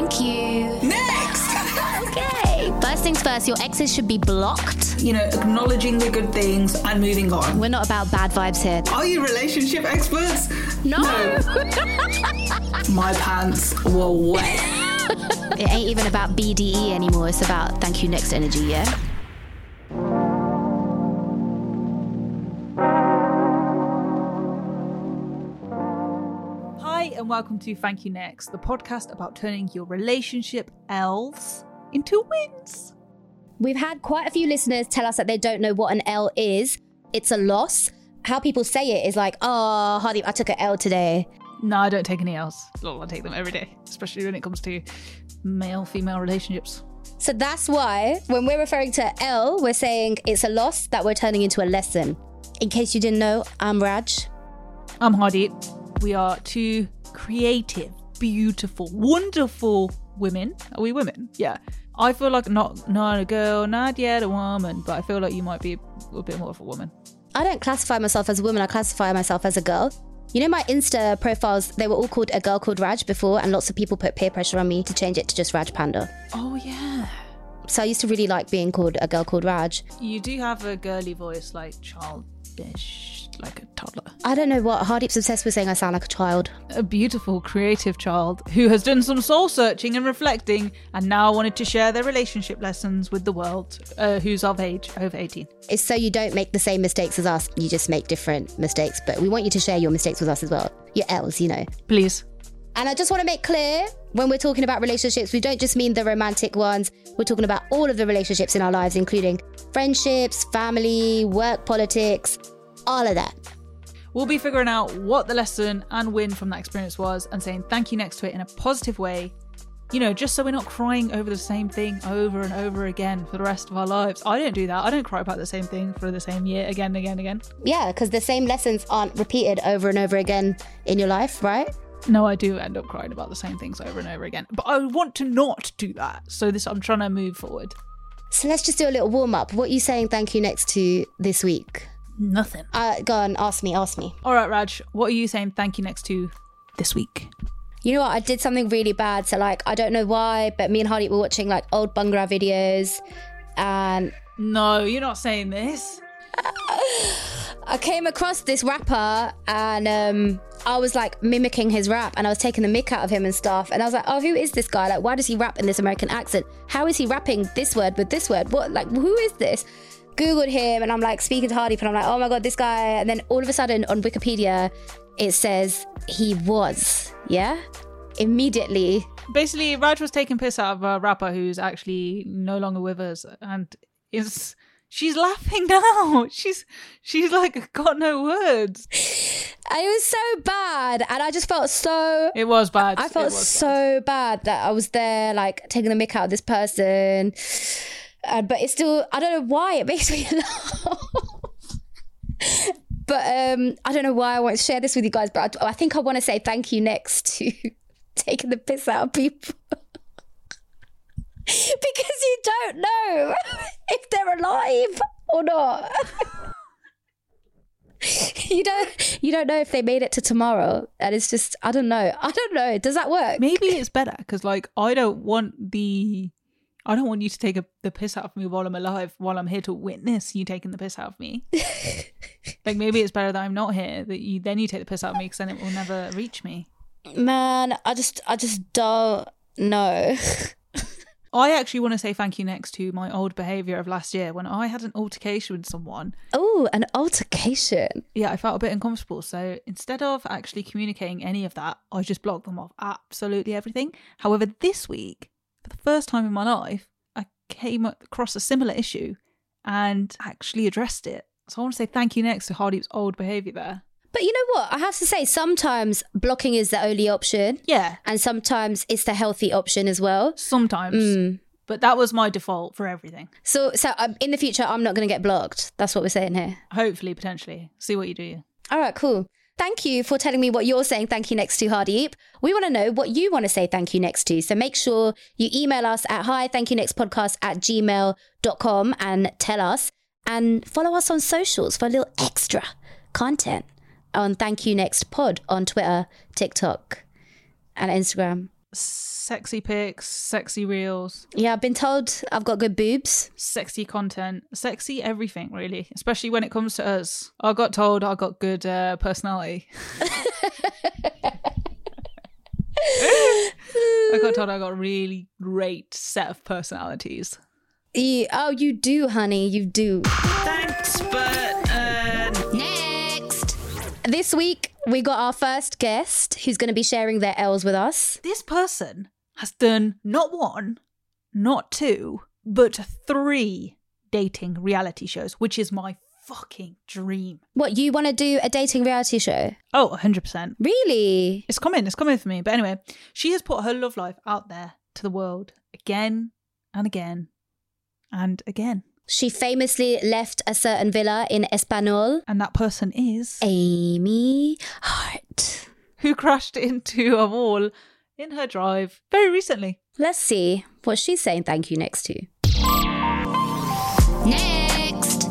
Thank you. Next! Okay. First things first, your exes should be blocked. you know, acknowledging the good things and moving on. We're not about bad vibes here. Are you relationship experts? No. My pants were wet. It ain't even about BDE anymore. It's about thank you next energy, yeah? Welcome to Thank You Next, the podcast about turning your relationship elves into wins. We've had quite a few listeners tell us that they don't know what an L is. It's a loss. How people say it is like, ah, oh, Hardy, I took an L today. No, I don't take any L's. Well, I take them every day, especially when it comes to male female relationships. So that's why when we're referring to L, we're saying it's a loss that we're turning into a lesson. In case you didn't know, I'm Raj. I'm Hardy. We are two creative, beautiful, wonderful women. Are we women? Yeah. I feel like not not a girl, not yet a woman, but I feel like you might be a bit more of a woman. I don't classify myself as a woman, I classify myself as a girl. You know, my Insta profiles, they were all called a girl called Raj before, and lots of people put peer pressure on me to change it to just Raj Panda. Oh yeah. So I used to really like being called a girl called Raj. You do have a girly voice, like childish, like a toddler. I don't know what Hardeep's obsessed with saying I sound like a child. A beautiful, creative child who has done some soul searching and reflecting and now wanted to share their relationship lessons with the world, uh, who's of age, over 18. It's so you don't make the same mistakes as us, you just make different mistakes. But we want you to share your mistakes with us as well. Your L's, you know. Please. And I just want to make clear when we're talking about relationships, we don't just mean the romantic ones. We're talking about all of the relationships in our lives, including friendships, family, work politics, all of that. We'll be figuring out what the lesson and win from that experience was and saying thank you next to it in a positive way. You know, just so we're not crying over the same thing over and over again for the rest of our lives. I don't do that. I don't cry about the same thing for the same year again and again and again. Yeah, because the same lessons aren't repeated over and over again in your life, right? No, I do end up crying about the same things over and over again. But I want to not do that. So this I'm trying to move forward. So let's just do a little warm up. What are you saying thank you next to this week? Nothing. Uh, go on, ask me, ask me. All right, Raj, what are you saying thank you next to this week? You know what? I did something really bad. So, like, I don't know why, but me and Hardy were watching like old Bhangra videos. And No, you're not saying this. I came across this rapper and um, I was like mimicking his rap and I was taking the mick out of him and stuff. And I was like, oh, who is this guy? Like, why does he rap in this American accent? How is he rapping this word with this word? What, like, who is this? Googled him and I'm like speaking to Hardy and I'm like, oh my God, this guy. And then all of a sudden on Wikipedia, it says he was, yeah? Immediately. Basically, Raj was taking piss out of a rapper who's actually no longer with us and is she's laughing now. She's she's like got no words. It was so bad. And I just felt so It was bad. I felt was bad. so bad that I was there, like taking the mick out of this person. Uh, but it's still, I don't know why it makes me laugh. but um, I don't know why I want to share this with you guys. But I, I think I want to say thank you next to taking the piss out of people. because you don't know if they're alive or not. you don't you don't know if they made it to tomorrow and it's just i don't know i don't know does that work Maybe it's better because like I don't want the I don't want you to take a, the piss out of me while I'm alive, while I'm here to witness you taking the piss out of me. like maybe it's better that I'm not here, that you then you take the piss out of me because then it will never reach me. Man, I just I just don't know. I actually want to say thank you next to my old behaviour of last year when I had an altercation with someone. oh, an altercation. Yeah, I felt a bit uncomfortable. So instead of actually communicating any of that, I just blocked them off absolutely everything. However, this week, the first time in my life, I came across a similar issue and actually addressed it. So I want to say thank you next to Hardy's old behaviour there. But you know what? I have to say sometimes blocking is the only option Yeah, and sometimes it's the healthy option as well. sometimes. Mm. But that was my default for everything. So so um, in the future I'm not going to get blocked. That's what we're saying here. Hopefully, potentially. See what you do. All right, cool. Thank you for telling me what you're saying thank you next to, Hardeep. We want to know what you want to say thank you next to. So make sure you email us at hi thank you next podcast at gmail.com and tell us. And follow us on socials for a little extra content on Thank You Next Pod on Twitter, TikTok, and Instagram. Sexy pics, sexy reels, Yeah, I've been told I've got good boobs. sexy content, sexy everything, really, especially when it comes to us. I got told I got good uh, personality. I got told I got a really great set of personalities. You, oh, you do, honey. You do. Thanks, but uh, Next. This week, we got our first guest who's going to be sharing their L's with us. This person has done not one, not two, but three dating reality shows, which is my fucking dream. What, you want to do a dating reality show? Oh, 100%. Really? It's coming, it's coming for me. But anyway, she has put her love life out there to the world again and again and again. She famously left a certain villa in Espanol. And that person is Amy Hart. who crashed into a wall in her drive very recently. Let's see what she's saying thank you next to. Next.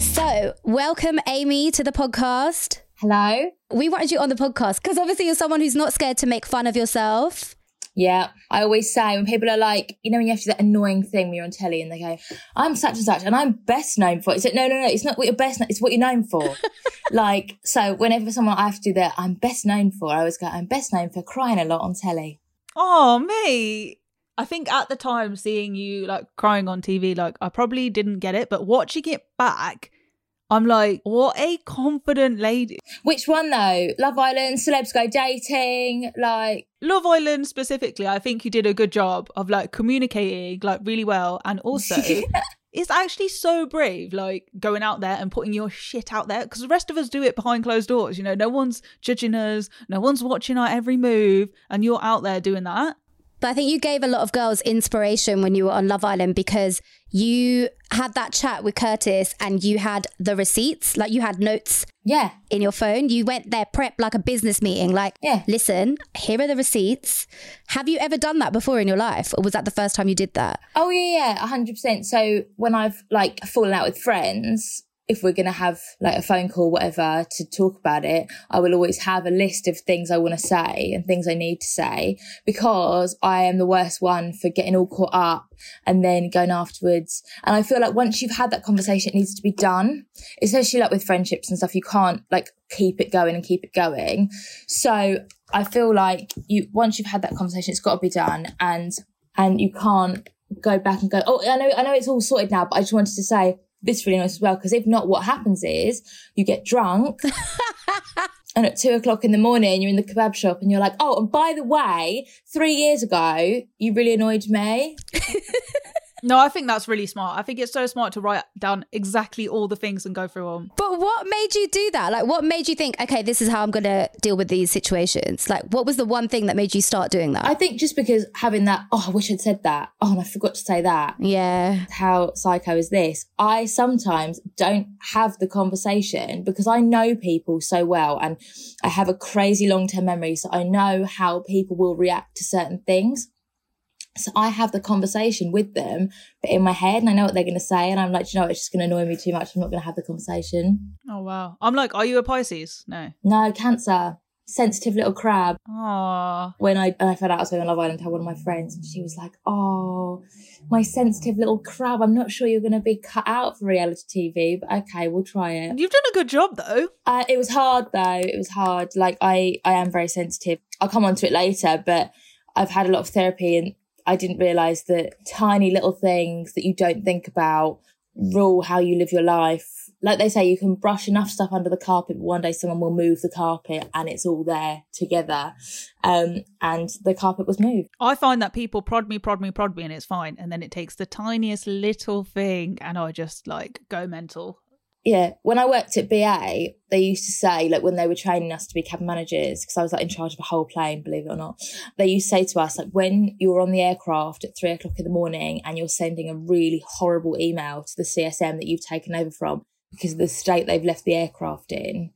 So, welcome Amy to the podcast. Hello. We wanted you on the podcast because obviously you're someone who's not scared to make fun of yourself. Yeah, I always say when people are like, you know, when you have to do that annoying thing when you're on telly and they go, "I'm such and such," and I'm best known for. it. It's like, no, no, no. It's not what you're best. It's what you're known for. like, so whenever someone I have to do that, I'm best known for. I always go, I'm best known for crying a lot on telly. Oh, mate. I think at the time seeing you like crying on TV, like I probably didn't get it, but watching it back, I'm like, what a confident lady. Which one though? Love Island, celebs go dating, like Love Island specifically, I think you did a good job of like communicating like really well and also it's actually so brave like going out there and putting your shit out there because the rest of us do it behind closed doors, you know, no one's judging us, no one's watching our every move and you're out there doing that. But I think you gave a lot of girls inspiration when you were on Love Island because you had that chat with Curtis and you had the receipts, like you had notes yeah, in your phone. You went there prep like a business meeting, like, Yeah. listen, here are the receipts. Have you ever done that before in your life? Or was that the first time you did that? Oh yeah, yeah, hundred percent. So when I've like fallen out with friends, if we're gonna have like a phone call, whatever, to talk about it, I will always have a list of things I want to say and things I need to say because I am the worst one for getting all caught up and then going afterwards. And I feel like once you've had that conversation, it needs to be done. Especially like with friendships and stuff, you can't like keep it going and keep it going. So I feel like you once you've had that conversation, it's got to be done and and you can't go back and go, oh, I know, I know it's all sorted now, but I just wanted to say this really nice as well. Because if not, what happens is you get drunk. And at two o'clock in the morning, you're in the kebab shop and you're like, oh, and by the way, three years ago, you really annoyed me. No, I think that's really smart. I think it's so smart to write down exactly all the things and go through them. But what made you do that? Like, what made you think, okay, this is how I'm going to deal with these situations? Like, what was the one thing that made you start doing that? I think just because having that, oh, I wish I'd said that. Oh, and I forgot to say that. yeah. how psycho is this? I sometimes don't have the conversation because I know people so well and I have a crazy long term memory. So I know how people will react to certain things. So I have the conversation with them, but in my head, and I know what they're going to say. And I'm like, you know, what? it's just going to annoy me too much. I'm not going to have the conversation. Oh wow. I'm like, are you a Pisces? No. No, cancer, sensitive little crab. Aww. When I, and I found out I was going on Love Island, I told one of my friends, and she was like, "Oh, my sensitive little crab. I'm not sure you're going to be cut out for reality TV, but okay, we'll try it." You've done a good job though. Uh, it was hard though. It was hard. Like I, I am very sensitive. I'll come on to it later, but I've had a lot of therapy and I didn't realize that tiny little things that you don't think about rule how you live your life. Like they say, you can brush enough stuff under the carpet, but one day someone will move the carpet and it's all there together. Um, and the carpet was moved. I find that people prod me, prod me, prod me, and it's fine. And then it takes the tiniest little thing, and I just like go mental. Yeah, when I worked at BA, they used to say, like, when they were training us to be cabin managers, because I was like in charge of a whole plane, believe it or not, they used to say to us, like, when you're on the aircraft at three o'clock in the morning and you're sending a really horrible email to the CSM that you've taken over from because of the state they've left the aircraft in,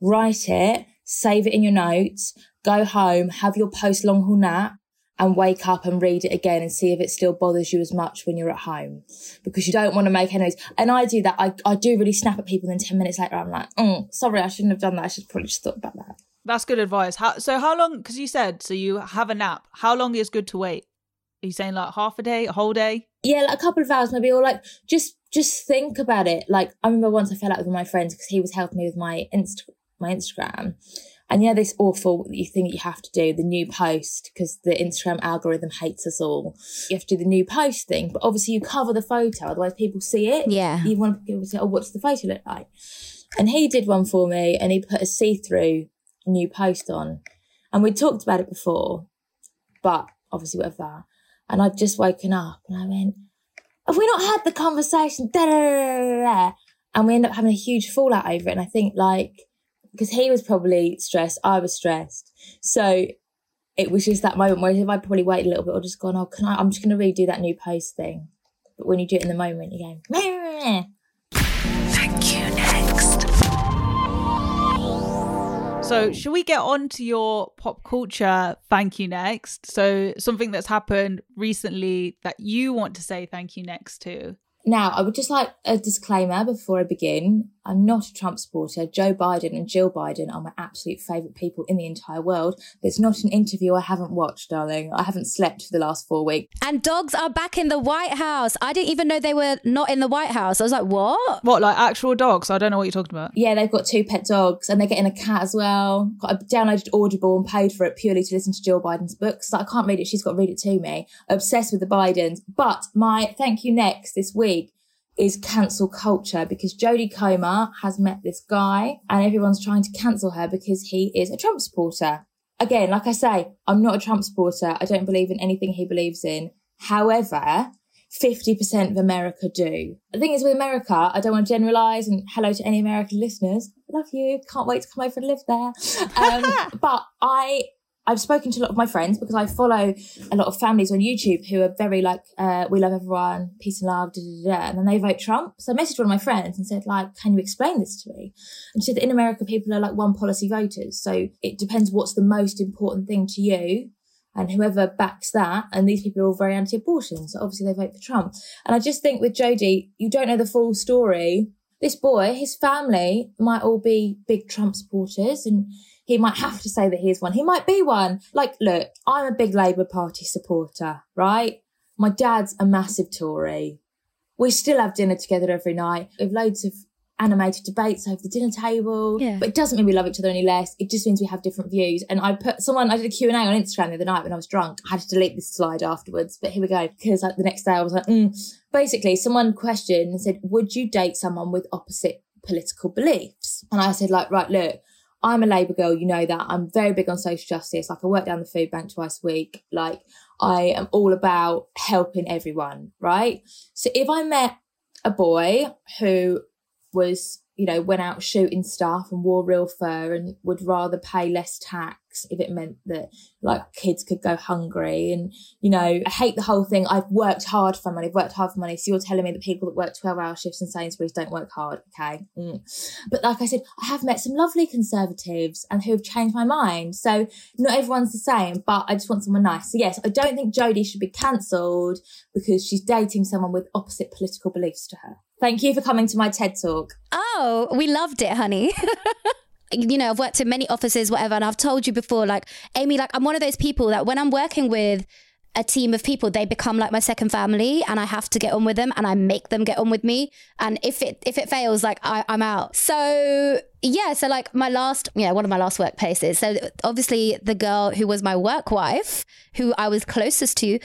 write it, save it in your notes, go home, have your post long haul nap, and wake up and read it again and see if it still bothers you as much when you're at home because you don't want to make any noise. And I do that. I, I do really snap at people. And then 10 minutes later, I'm like, oh, sorry, I shouldn't have done that. I should probably just thought about that. That's good advice. How so? How long? Because you said so. You have a nap. How long is good to wait? Are you saying like half a day, a whole day? Yeah, like a couple of hours maybe, or like just just think about it. Like I remember once I fell out with my friends because he was helping me with my inst my Instagram, and yeah, this awful you thing you have to do the new post because the Instagram algorithm hates us all. You have to do the new post thing, but obviously you cover the photo, otherwise people see it. Yeah. you want people to say, "Oh, what's the photo look like?" And he did one for me, and he put a see-through new post on, and we talked about it before, but obviously whatever. And I'd just woken up, and I went, "Have we not had the conversation?" Da, da, da. And we end up having a huge fallout over it. And I think like because he was probably stressed, I was stressed, so it was just that moment where if I probably waited a little bit or just gone, "Oh, can I? I'm just going to redo that new post thing." But when you do it in the moment, you go, meh, meh, meh. Thank you. Next. So, should we get on to your pop culture thank you next? So, something that's happened recently that you want to say thank you next to. Now, I would just like a disclaimer before I begin. I'm not a Trump supporter. Joe Biden and Jill Biden are my absolute favourite people in the entire world. It's not an interview I haven't watched, darling. I haven't slept for the last four weeks. And dogs are back in the White House. I didn't even know they were not in the White House. I was like, what? What, like actual dogs? I don't know what you're talking about. Yeah, they've got two pet dogs and they're getting a cat as well. I downloaded Audible and paid for it purely to listen to Jill Biden's books. So I can't read it. She's got to read it to me. Obsessed with the Bidens. But my thank you next this week is cancel culture because Jodie Comer has met this guy and everyone's trying to cancel her because he is a Trump supporter. Again, like I say, I'm not a Trump supporter. I don't believe in anything he believes in. However, 50% of America do. The thing is with America, I don't want to generalize and hello to any American listeners. Love you. Can't wait to come over and live there. Um, but I, I've spoken to a lot of my friends because I follow a lot of families on YouTube who are very like, uh, we love everyone, peace and love, da, da, da, and then they vote Trump. So I messaged one of my friends and said, like, can you explain this to me? And she said that in America, people are like one policy voters. So it depends what's the most important thing to you. And whoever backs that, and these people are all very anti-abortion, so obviously they vote for Trump. And I just think with Jodie, you don't know the full story. This boy, his family might all be big Trump supporters, and he might have to say that he is one. He might be one. Like, look, I'm a big Labour Party supporter, right? My dad's a massive Tory. We still have dinner together every night. We have loads of animated debates over the dinner table. Yeah. But it doesn't mean we love each other any less. It just means we have different views. And I put someone, I did a Q&A on Instagram the other night when I was drunk. I had to delete this slide afterwards, but here we go. Because like the next day I was like, mm. basically someone questioned and said, would you date someone with opposite political beliefs? And I said like, right, look, I'm a Labour girl, you know that. I'm very big on social justice. Like I work down the food bank twice a week. Like I am all about helping everyone, right? So if I met a boy who was, you know, went out shooting stuff and wore real fur and would rather pay less tax if it meant that like kids could go hungry and, you know, I hate the whole thing. I've worked hard for money. I've worked hard for money. So you're telling me that people that work 12 hour shifts in Sainsbury's don't work hard. Okay. Mm. But like I said, I have met some lovely conservatives and who have changed my mind. So not everyone's the same, but I just want someone nice. So yes, I don't think Jodie should be cancelled because she's dating someone with opposite political beliefs to her. Thank you for coming to my TED talk. Oh, we loved it, honey. you know, I've worked in many offices, whatever, and I've told you before, like, Amy, like, I'm one of those people that when I'm working with a team of people, they become like my second family, and I have to get on with them, and I make them get on with me. And if it if it fails, like, I, I'm out. So yeah, so like my last, yeah, one of my last workplaces. So obviously, the girl who was my work wife, who I was closest to,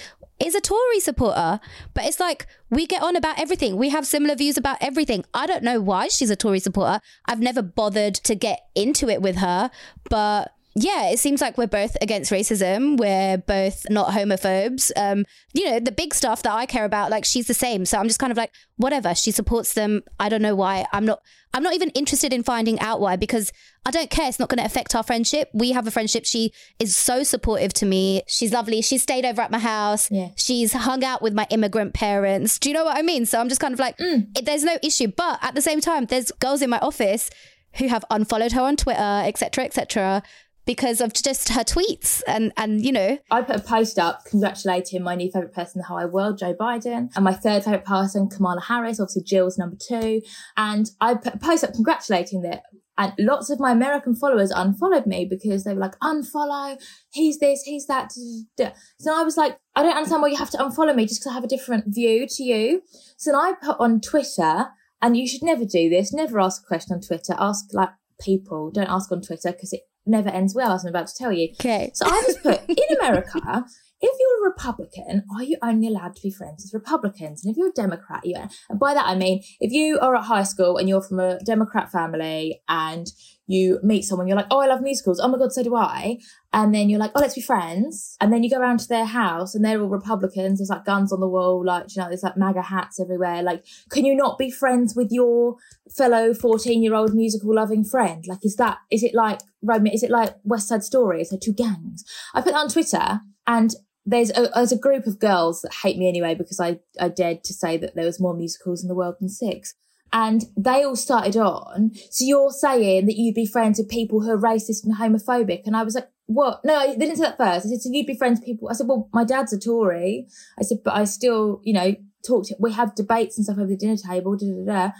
is a Tory supporter. But it's like we get on about everything. We have similar views about everything. I don't know why she's a Tory supporter. I've never bothered to get into it with her, but yeah, it seems like we're both against racism. We're both not homophobes. Um, you know, the big stuff that I care about, like she's the same. So I'm just kind of like, whatever. She supports them. I don't know why. I'm not I'm not even interested in finding out why because I don't care. It's not going to affect our friendship. We have a friendship. She is so supportive to me. She's lovely. She's stayed over at my house. Yeah. She's hung out with my immigrant parents. Do you know what I mean? So I'm just kind of like, it, there's no issue. But at the same time, there's girls in my office who have unfollowed her on Twitter, etc., etc., because of just her tweets and and you know I put a post up congratulating my new favourite person in the whole world, Joe Biden, and my third favourite person, Kamala Harris, obviously Jill's number two. And I put a post up congratulating that And lots of my American followers unfollowed me because they were like, unfollow, he's this, he's that. da, da, da." So I was like, I don't understand why you have to unfollow me just because I have a different view to you. So I put on Twitter, and you should never do this, never ask a question on Twitter. Ask like people, don't ask on Twitter because it never ends well, as I'm about to tell you. Okay. So I just put in America, if you're a Republican, are you only allowed to be friends with Republicans? And if you're a Democrat, you and by that I mean if you are at high school and you're from a Democrat family and you meet someone, you're like, oh, I love musicals. Oh my god, so do I. And then you're like, oh, let's be friends. And then you go around to their house and they're all Republicans. There's like guns on the wall, like you know, there's like MAGA hats everywhere. Like, can you not be friends with your fellow 14 year old musical loving friend? Like, is that is it like Romeo? Is it like West Side Story? Is there two gangs? I put that on Twitter and there's a, there's a group of girls that hate me anyway because I, I dared to say that there was more musicals in the world than six. And they all started on. So you're saying that you'd be friends with people who are racist and homophobic. And I was like, what? No, they didn't say that first. I said, so you'd be friends with people. I said, well, my dad's a Tory. I said, but I still, you know, talk to, we have debates and stuff over the dinner table, da da da.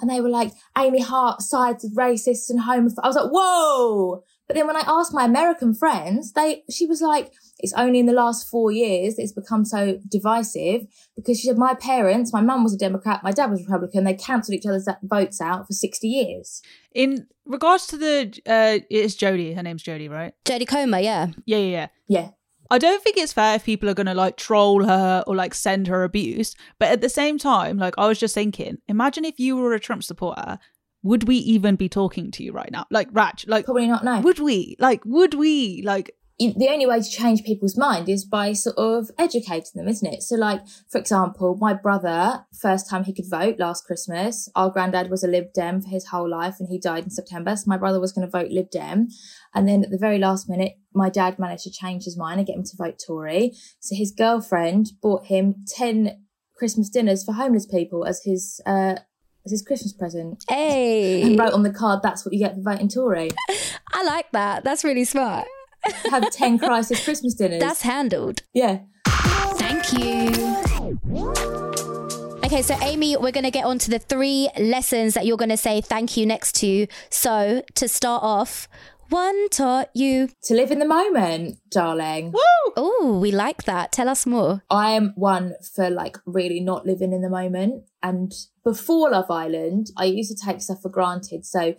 And they were like, Amy Hart sides with racists and homophobes. I was like, whoa. But then when I asked my American friends, they, she was like, it's only in the last four years that it's become so divisive because she said, my parents, my mum was a Democrat, my dad was Republican. They cancelled each other's votes out for 60 years. In regards to the, uh, it's Jodie. Her name's Jodie, right? Jodie Comer, yeah. Yeah, yeah, yeah. Yeah. I don't think it's fair if people are going to like troll her or like send her abuse. But at the same time, like I was just thinking, imagine if you were a Trump supporter, would we even be talking to you right now? Like, Raj, like, Probably not, no. would we? Like, would we? Like, the only way to change people's mind is by sort of educating them, isn't it? So, like, for example, my brother, first time he could vote last Christmas, our granddad was a Lib Dem for his whole life and he died in September. So, my brother was going to vote Lib Dem. And then at the very last minute, my dad managed to change his mind and get him to vote Tory. So, his girlfriend bought him 10 Christmas dinners for homeless people as his, uh, as his Christmas present and Hey, wrote on the card, that's what you get for voting Tory. I like that. That's really smart. Have 10 crisis Christmas dinners. That's handled. yeah. Thank you. Okay, so Amy, we're going to get on to the three lessons that you're going to say thank you next to. So, to start off, one taught you. To live in the moment, darling. Oh, we like that. Tell us more. I am one for like really not living in the moment. And before Love Island, I used to take stuff for granted. So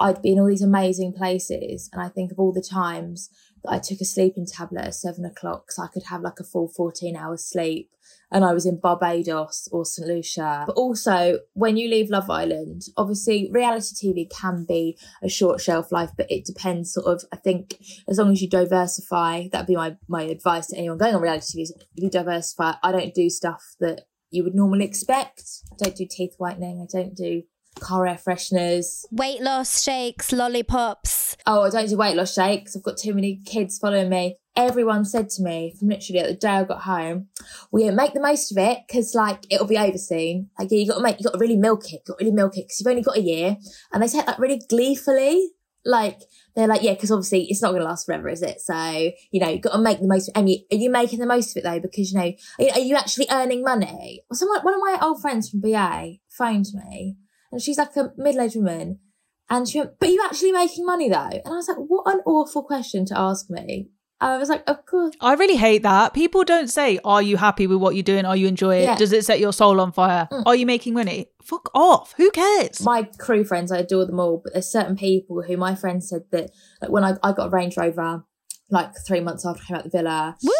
I'd be in all these amazing places. And I think of all the times that I took a sleeping tablet at seven o'clock so I could have like a full 14 hours sleep. And I was in Barbados or St. Lucia. But also, when you leave Love Island, obviously reality TV can be a short shelf life, but it depends sort of, I think, as long as you diversify, that'd be my, my advice to anyone going on reality TV is you diversify, I don't do stuff that you would normally expect. I don't do teeth whitening. I don't do car air fresheners. Weight loss shakes, lollipops. Oh, I don't do weight loss shakes. I've got too many kids following me. Everyone said to me from literally at the day I got home, "We well, yeah, make the most of it because like it'll be over soon. Like yeah, you got to make, you got to really milk it, You got to really milk it because you've only got a year." And they said that really gleefully, like they're like, "Yeah, because obviously it's not going to last forever, is it? So you know, you got to make the most. Of it. And you, are you making the most of it though? Because you know, are you, are you actually earning money?" Well, someone, one of my old friends from BA phoned me, and she's like a middle-aged woman. And she went, but are you actually making money though? And I was like, what an awful question to ask me. I was like, of course. I really hate that. People don't say, Are you happy with what you're doing? Are you enjoying it? Yeah. Does it set your soul on fire? Mm. Are you making money? Fuck off. Who cares? My crew friends, I adore them all, but there's certain people who my friends said that, like when I, I got a Range Rover, like three months after I came out the villa, woo!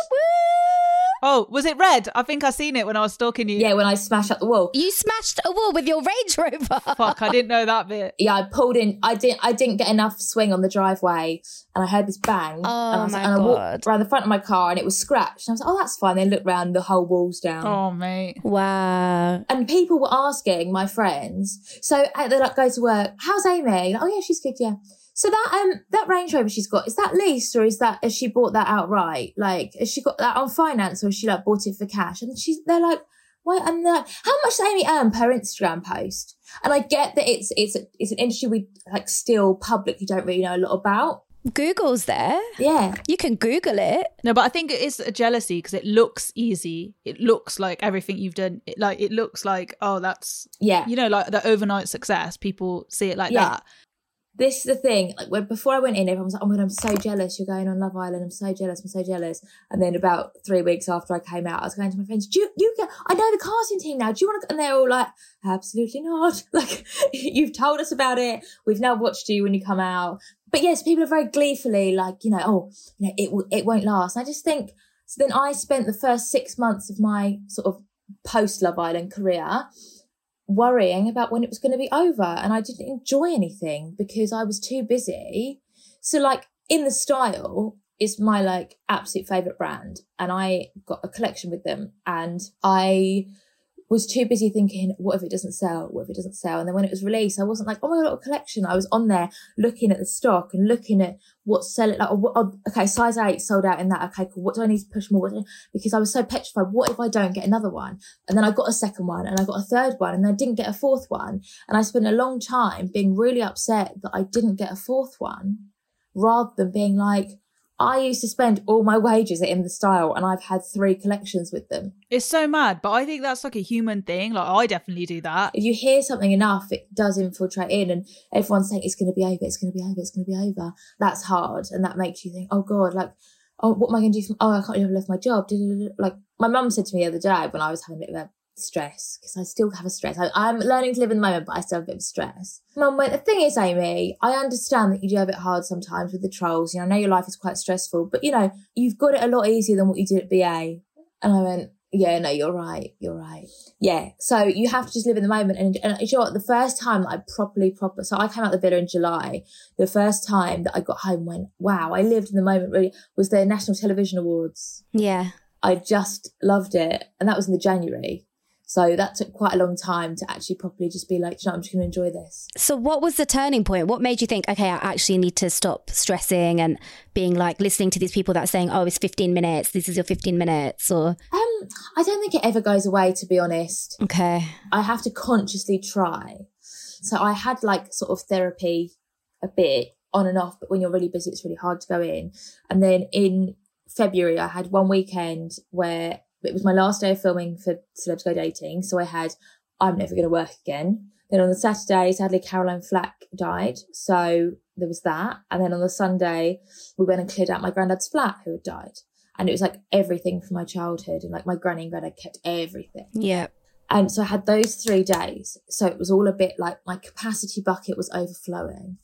Oh, was it red? I think I seen it when I was stalking you. yeah, when I smashed up the wall, You smashed a wall with your Range Rover. Fuck, I didn't know that bit. yeah, I pulled in. I didn't. I didn't get enough swing on the driveway, and I heard this bang. Oh, and I was my and I walked God. around the front of my car, and it was scratched. And I was like, "Oh, that's fine." Then looked round, the whole wall's down. Oh, mate. Wow. And people were asking my friends. So uh, they like go to work. How's Amy? Like, oh yeah, she's good. Yeah. So that um that Range Rover she's got is that leased or is that has she bought that outright? Like has she got that on finance or has she like bought it for cash? And she's they're like, why? And they're like, how much does Amy earn per Instagram post? And I get that it's it's a, it's an industry we like still publicly don't really know a lot about. Google's there. Yeah. You can Google it. No, but I think it is a jealousy because it looks easy. It looks like everything you've done. It, like it looks like oh, that's Yeah. you know like the overnight success. People see it like Yeah. that. This is the thing. Like when before I went in, everyone was like, "Oh my god, I'm so jealous. You're going on Love Island. I'm so jealous. I'm so jealous." And then about three weeks after I came out, I was going to my friends. Do you, you get? I know the casting team now. Do you want to? And they're all like, "Absolutely not. Like you've told us about it. We've now watched you when you come out." But yes, people are very gleefully like, you know, oh, you know, it will, it won't last. I just think. So then I spent the first six months of my sort of post Love Island career worrying about when it was going to be over and I didn't enjoy anything because I was too busy. So like in the style is my like absolute favorite brand and I got a collection with them and I was too busy thinking, what if it doesn't sell? What if it doesn't sell? And then when it was released, I wasn't like, oh my god, what collection. I was on there looking at the stock and looking at what's selling. Like, oh, okay, size eight sold out in that. Okay, cool. What do I need to push more? Because I was so petrified. What if I don't get another one? And then I got a second one and I got a third one and I didn't get a fourth one. And I spent a long time being really upset that I didn't get a fourth one rather than being like, I used to spend all my wages at In the Style and I've had three collections with them. It's so mad, but I think that's like a human thing. Like I definitely do that. If you hear something enough, it does infiltrate in and everyone's saying it's going to be over, it's going to be over, it's going to be over. That's hard. And that makes you think, oh God, like, oh, what am I going to do? From, oh, I can't even left my job. Like my mum said to me the other day when I was having a bit of a stress because I still have a stress. I, am learning to live in the moment, but I still have a bit of stress. Mum went, the thing is, Amy, I understand that you do have it hard sometimes with the trolls. You know, I know your life is quite stressful, but you know, you've got it a lot easier than what you did at BA. And I went, yeah, no, you're right. You're right. Yeah. So you have to just live in the moment. And, and you know what? The first time that I properly, proper, so I came out the villa in July. The first time that I got home went, wow, I lived in the moment really was the National Television Awards. Yeah. I just loved it. And that was in the January. So that took quite a long time to actually properly just be like, you know, I'm just going to enjoy this. So, what was the turning point? What made you think, okay, I actually need to stop stressing and being like listening to these people that are saying, oh, it's 15 minutes, this is your 15 minutes? Or, um, I don't think it ever goes away, to be honest. Okay. I have to consciously try. So, I had like sort of therapy a bit on and off, but when you're really busy, it's really hard to go in. And then in February, I had one weekend where it was my last day of filming for Celebs Go Dating. So I had, I'm never going to work again. Then on the Saturday, sadly, Caroline Flack died. So there was that. And then on the Sunday, we went and cleared out my granddad's flat who had died. And it was like everything from my childhood. And like my granny and granddad kept everything. Yeah. And so I had those three days. So it was all a bit like my capacity bucket was overflowing.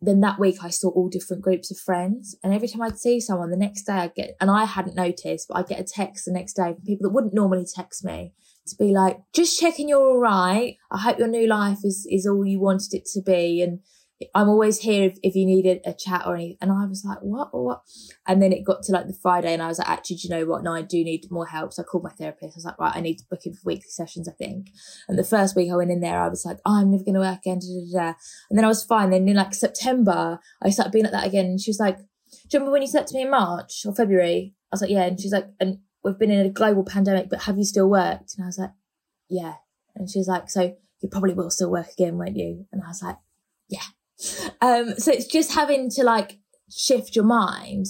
Then that week I saw all different groups of friends. And every time I'd see someone, the next day I'd get, and I hadn't noticed, but I'd get a text the next day from people that wouldn't normally text me to be like, just checking you're all right. I hope your new life is, is all you wanted it to be. And I'm always here if, if you needed a chat or anything. And I was like, what, what? And then it got to like the Friday and I was like, actually, do you know what? No, I do need more help. So I called my therapist. I was like, right, I need to book in for weekly sessions, I think. And the first week I went in there, I was like, oh, I'm never going to work again. Da, da, da. And then I was fine. Then in like September, I started being like that again. And she was like, do you remember when you said to me in March or February? I was like, yeah. And she's like, and we've been in a global pandemic, but have you still worked? And I was like, yeah. And she was like, so you probably will still work again, won't you? And I was like, yeah. Um, so it's just having to like shift your mind.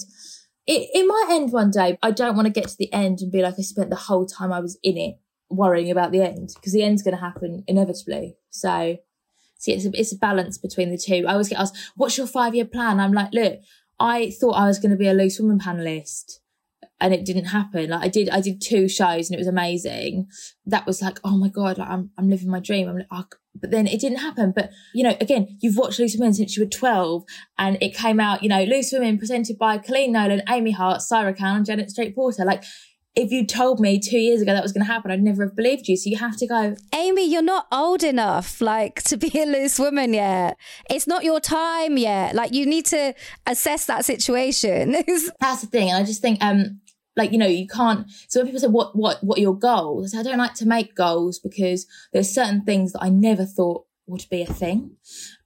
It, it might end one day. I don't want to get to the end and be like, I spent the whole time I was in it worrying about the end because the end's going to happen inevitably. So, see, it's a, it's a balance between the two. I always get asked, what's your five year plan? I'm like, look, I thought I was going to be a loose woman panelist and it didn't happen. Like I did, I did two shows and it was amazing. That was like, oh my god, like I'm, I'm living my dream. I'm like, oh, but then it didn't happen. But you know, again, you've watched Loose Women since you were 12, and it came out, you know, Loose Women presented by Coleen Nolan, Amy Hart, Saira Khan, and Janet Street-Porter. Like, if you told me two years ago that was going to happen, I'd never have believed you. So you have to go, Amy, you're not old enough, like, to be a loose woman yet. It's not your time yet. Like, you need to assess that situation. That's the thing. And I just think, um, like you know you can't so when people say what what what are your goals? I, don't like to make goals because there's certain things that i never thought would be a thing.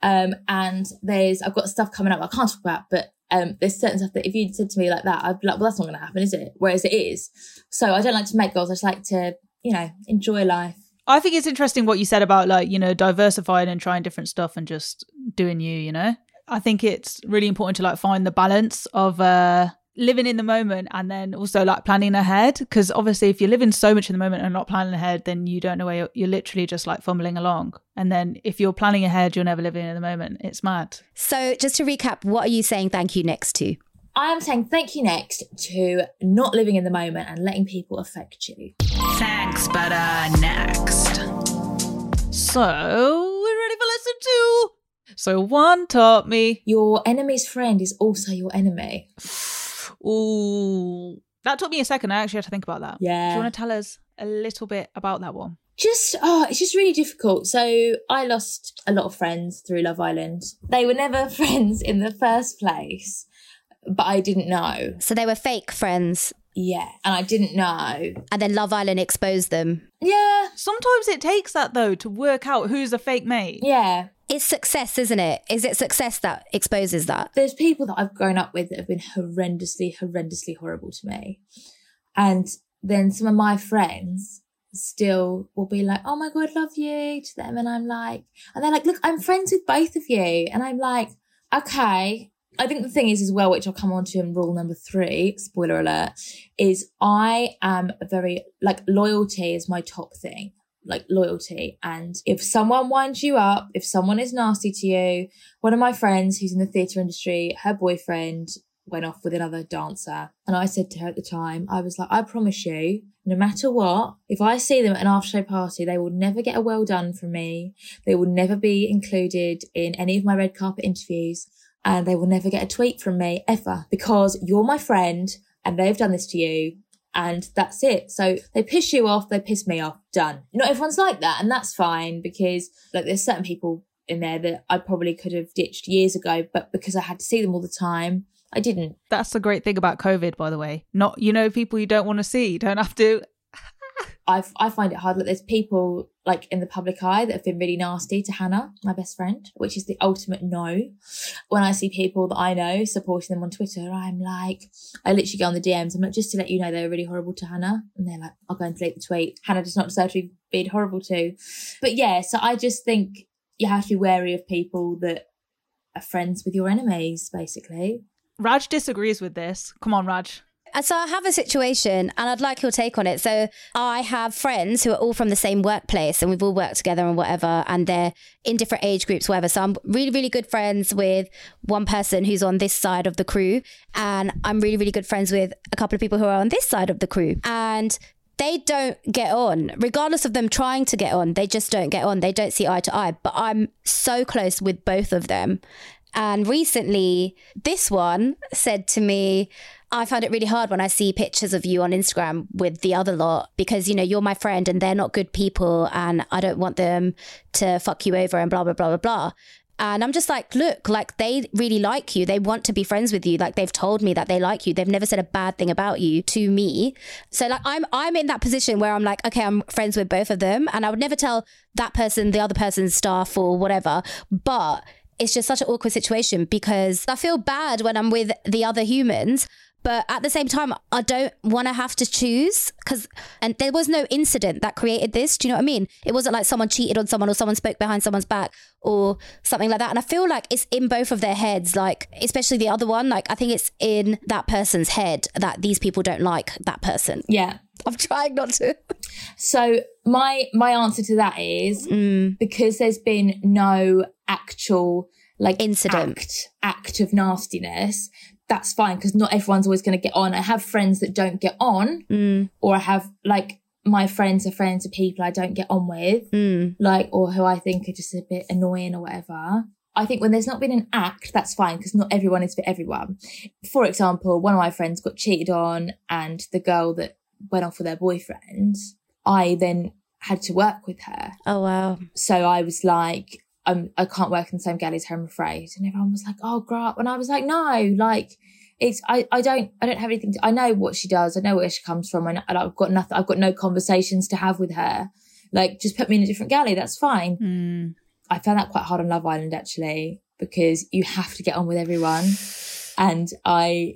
Um and there's i've got stuff coming up i can't talk about but um there's certain stuff that if you'd said to me like that i'd be like well that's not going to happen is it? Whereas it is. So i don't like to make goals i just like to you know enjoy life. I think it's interesting what you said about like, you know, diversifying and trying different stuff and just doing you, you know? I think it's really important to like find the balance of uh living in the moment and then also like planning ahead because obviously if you're living so much in the moment and not planning ahead then you don't know where you're, you're literally just like fumbling along and then if you're planning ahead you're never living in the moment it's mad So, just to recap, what are you saying thank you next to? I am saying thank you next to not living in the moment and letting people affect you. Thanks, but uh, next. so we're ready for lesson two so one taught me Your enemy's friend is also your enemy. Ooh. That took me a second. I actually had to think about that. Yeah. do Yeah. you want to tell us a little bit about that one? Just oh it's just really difficult. So i lost a lot of friends through love island. They were never friends in the first place but i didn't know. So, they were fake friends, yeah and i didn't know and then Love Island exposed them. yeah sometimes it takes that though to work out who's a fake mate yeah It's success, isn't it? Is it success that exposes that? there's people that i've grown up with that have been horrendously horrendously horrible to me and then some of my friends still will be like oh my god love you to them and i'm like and they're like look i'm friends with both of you and i'm like okay I think the thing is as well, which I'll come on to in rule number three, spoiler alert, is I am very like loyalty is my top thing. Like loyalty. And if someone winds you up, if someone is nasty to you, one of my friends who's in the theatre industry, her boyfriend went off with another dancer. And I said to her at the time, I was like, I promise you, no matter what, if I see them at an after show party, they will never get a well done from me. They will never be included in any of my red carpet interviews and they will never get a tweet from me ever because you're my friend and they've done this to you and that's it. So they piss you off, they piss me off, done. Not everyone's like that and that's fine because like there's certain people in there that I probably could have ditched years ago, but because I had to see them all the time, I didn't. That's the great thing about COVID, by the way. Not, you know, people you don't want to see. You don't have to. I, I find it hard. Like there's people like in the public eye that have been really nasty to Hannah, my best friend, which is the ultimate no. When I see people that I know supporting them on Twitter, I'm like, I literally go on the DMs. I'm like, just to let you know, they were really horrible to Hannah. And they're like, I'll go and delete the tweet. Hannah does not deserve to be being horrible to. But yeah, so I just think you have to be wary of people that are friends with your enemies, basically. Raj disagrees with this. Come on, Raj. Uh, So I have a situation and I'd like your take on it. So I have friends who are all from the same workplace and we've all worked together and whatever, and they're in different age groups, whatever. So I'm really, really good friends with one person who's on this side of the crew, and I'm really, really good friends with a couple of people who are on this side of the crew. And they don't get on, regardless of them trying to get on. They just don't get on. They don't see eye to eye. But I'm so close with both of them. And recently, this one said to me, I find it really hard when I see pictures of you on Instagram with the other lot because, you know, you're my friend and they're not good people and I don't want them to fuck you over and blah, blah, blah, blah, blah. And I'm just like, look, like they really like you. They want to be friends with you. Like they've told me that they like you. They've never said a bad thing about you to me. So like I'm I'm in that position where I'm like, okay, I'm friends with both of them. And I would never tell that person, the other person's staff or whatever. But it's just such an awkward situation because I feel bad when I'm with the other humans. But at the same time, I don't want to have to choose because, and there was no incident that created this. Do you know what I mean? It wasn't like someone cheated on someone or someone spoke behind someone's back or something like that. And I feel like it's in both of their heads, like, especially the other one. Like, I think it's in that person's head that these people don't like that person. Yeah. I'm trying not to. So my my answer to that is Mm, because there's been no actual like Incident. act, act of nastiness that's fine because not everyone's always going to get on i have friends that don't get on mm, or i have like my friends are friends of people i don't get on with mm. like or who i think are just a bit annoying or whatever i think when there's not been an act that's fine because not everyone is for everyone for example one of my friends got cheated on and the girl that went off with their boyfriend i then had to work with her Oh, wow. so I was like, I'm, I can't work in the same galley as her, I'm afraid. And everyone was like, oh, grow up. And I was like, no, like, it's, I, I don't, I don't have anything to, I know what she does. I know where she comes from. And, and I've got nothing, I've got no conversations to have with her. Like, just put me in a different galley. That's fine. Mm. I found that quite hard on Love Island, actually, because you have to get on with everyone. And I,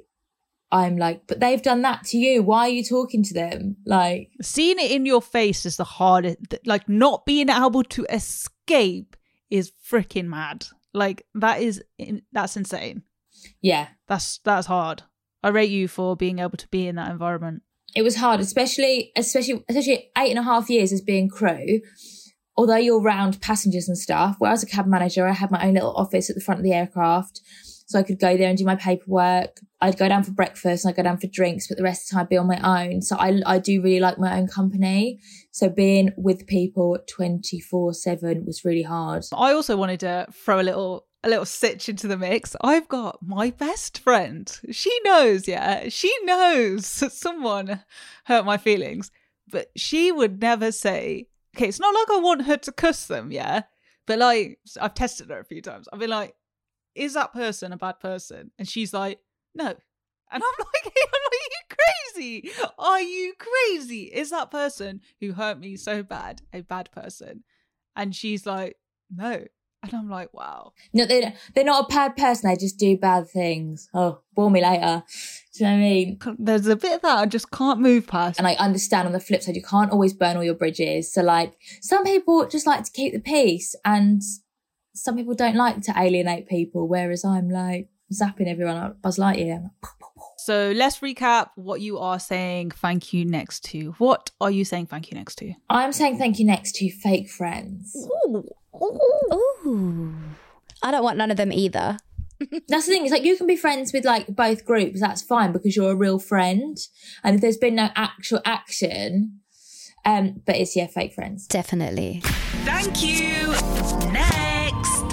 I'm like, but they've done that to you. Why are you talking to them? Like, Seeing it in your face is the hardest. Like, not being able to escape is freaking mad. Like, that is, that's insane. Yeah, That's, that's hard. I rate you for being able to be in that environment. It was hard, especially especially especially eight and a half years as being crew. Although you're around passengers and stuff, where I was a cab manager, I had my own little office at the front of the aircraft. So I could go there and do my paperwork. I'd go down for breakfast and I'd go down for drinks, but the rest of the time I'd be on my own. So I, I do really like my own company. So being with people 24 seven was really hard. I also wanted to throw a little a little sitch into the mix. I've got my best friend. She knows, yeah. She knows that someone hurt my feelings, but she would never say, okay, it's not like I want her to cuss them, yeah. But like I've tested her a few times. I've been like, is that person a bad person? And she's like, no. And I'm like, are you crazy? Are you crazy? Is that person who hurt me so bad a bad person? And she's like, no. And I'm like, wow. No, they're, they're not a bad person. They just do bad things. Oh, bore me later. Do you know what I mean? There's a bit of that I just can't move past. And I understand on the flip side, you can't always burn all your bridges. So like some people just like to keep the peace and some people don't like to alienate people, whereas I'm like zapping everyone up Buzz Lightyear. So let's recap what you are saying thank you next to. What are you saying thank you next to? I'm saying thank you next to fake friends. Ooh. Ooh. I don't want none of them either. That's the thing. It's like you can be friends with like both groups. That's fine because you're a real friend. And if there's been no actual action, um, but it's yeah, fake friends. Definitely. Thank you. Next.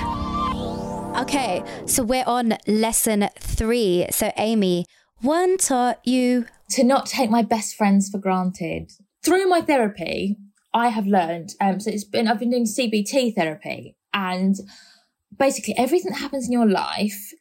Okay, so we're on lesson three. So, Amy, one taught you to not take my best friends for granted. Through my therapy, I have learned. Um, so it's been I've been doing CBT therapy, and basically everything that happens in your life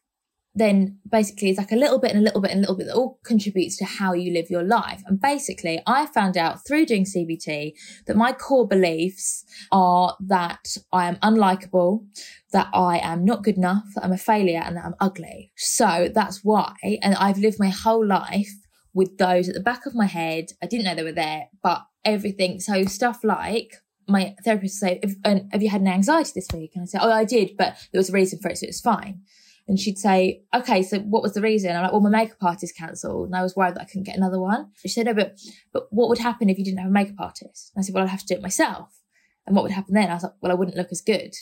then basically it's like a little bit and a little bit and a little bit that all contributes to how you live your life. And basically, I found out through doing CBT that my core beliefs are that I am unlikable, that I am not good enough, that I'm a failure, and that I'm ugly. So that's why, and I've lived my whole life with those at the back of my head. I didn't know they were there, but everything. So stuff like my therapist say, "Have you had an anxiety this week?" And I say, "Oh, I did, but there was a reason for it, so it's fine." And she'd say, okay, so what was the reason? I'm like, well, my makeup artist cancelled and I was worried that I couldn't get another one. She said, no, but, but what would happen if you didn't have a makeup artist? And I said, well, I'd have to do it myself. And what would happen then? I was like, well, I wouldn't look as good.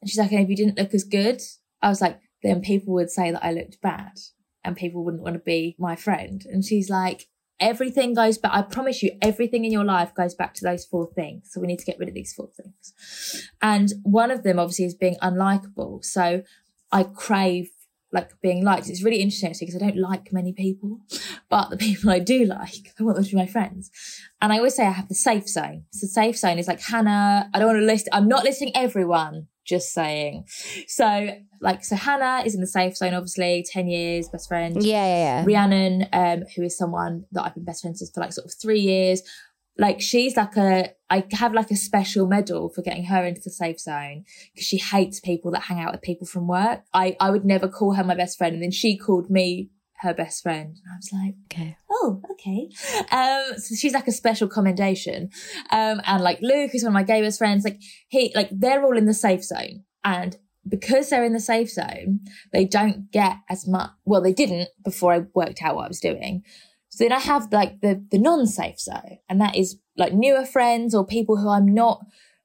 And she's like, and if you didn't look as good, I was like, then people would say that I looked bad and people wouldn't want to be my friend. And she's like, everything goes back. I promise you, everything in your life goes back to those four things. So we need to get rid of these four things. And one of them obviously is being unlikable. So I crave like being liked. It's really interesting actually because I don't like many people, but the people I do like, I want them to be my friends. And I always say I have the safe zone. So the safe zone is like Hannah. I don't want to list. I'm not listing everyone. Just saying. So like, so Hannah is in the safe zone, obviously, 10 years, best friend. Yeah, yeah, yeah. Rhiannon, um, who is someone that I've been best friends with for like sort of three years like she's like a I have like a special medal for getting her into the safe zone because she hates people that hang out with people from work. I I would never call her my best friend, and then she called me her best friend. And I was like, okay, oh, okay. Um, so she's like a special commendation. Um, and like Luke, who's one of my gay best friends, like he, like they're all in the safe zone, and because they're in the safe zone, they don't get as much. Well, they didn't before I worked out what I was doing. So then I have like the, the non-safe zone and that is like newer friends or people who I'm not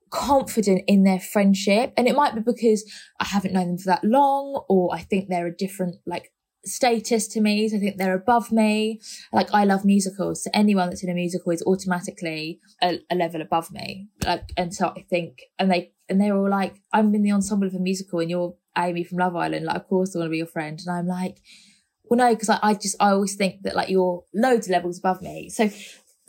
confident in their friendship. And it might be because I haven't known them for that long or I think they're a different like status to me. So I think they're above me. Like I love musicals. So anyone that's in a musical is automatically a, a level above me. Like, and so I think, and they, and they're all like, I'm in the ensemble of a musical and you're Amy from Love Island. Like, of course I want to be your friend. And I'm like, well, no, because I, I just I always think that like you're loads of levels above me. So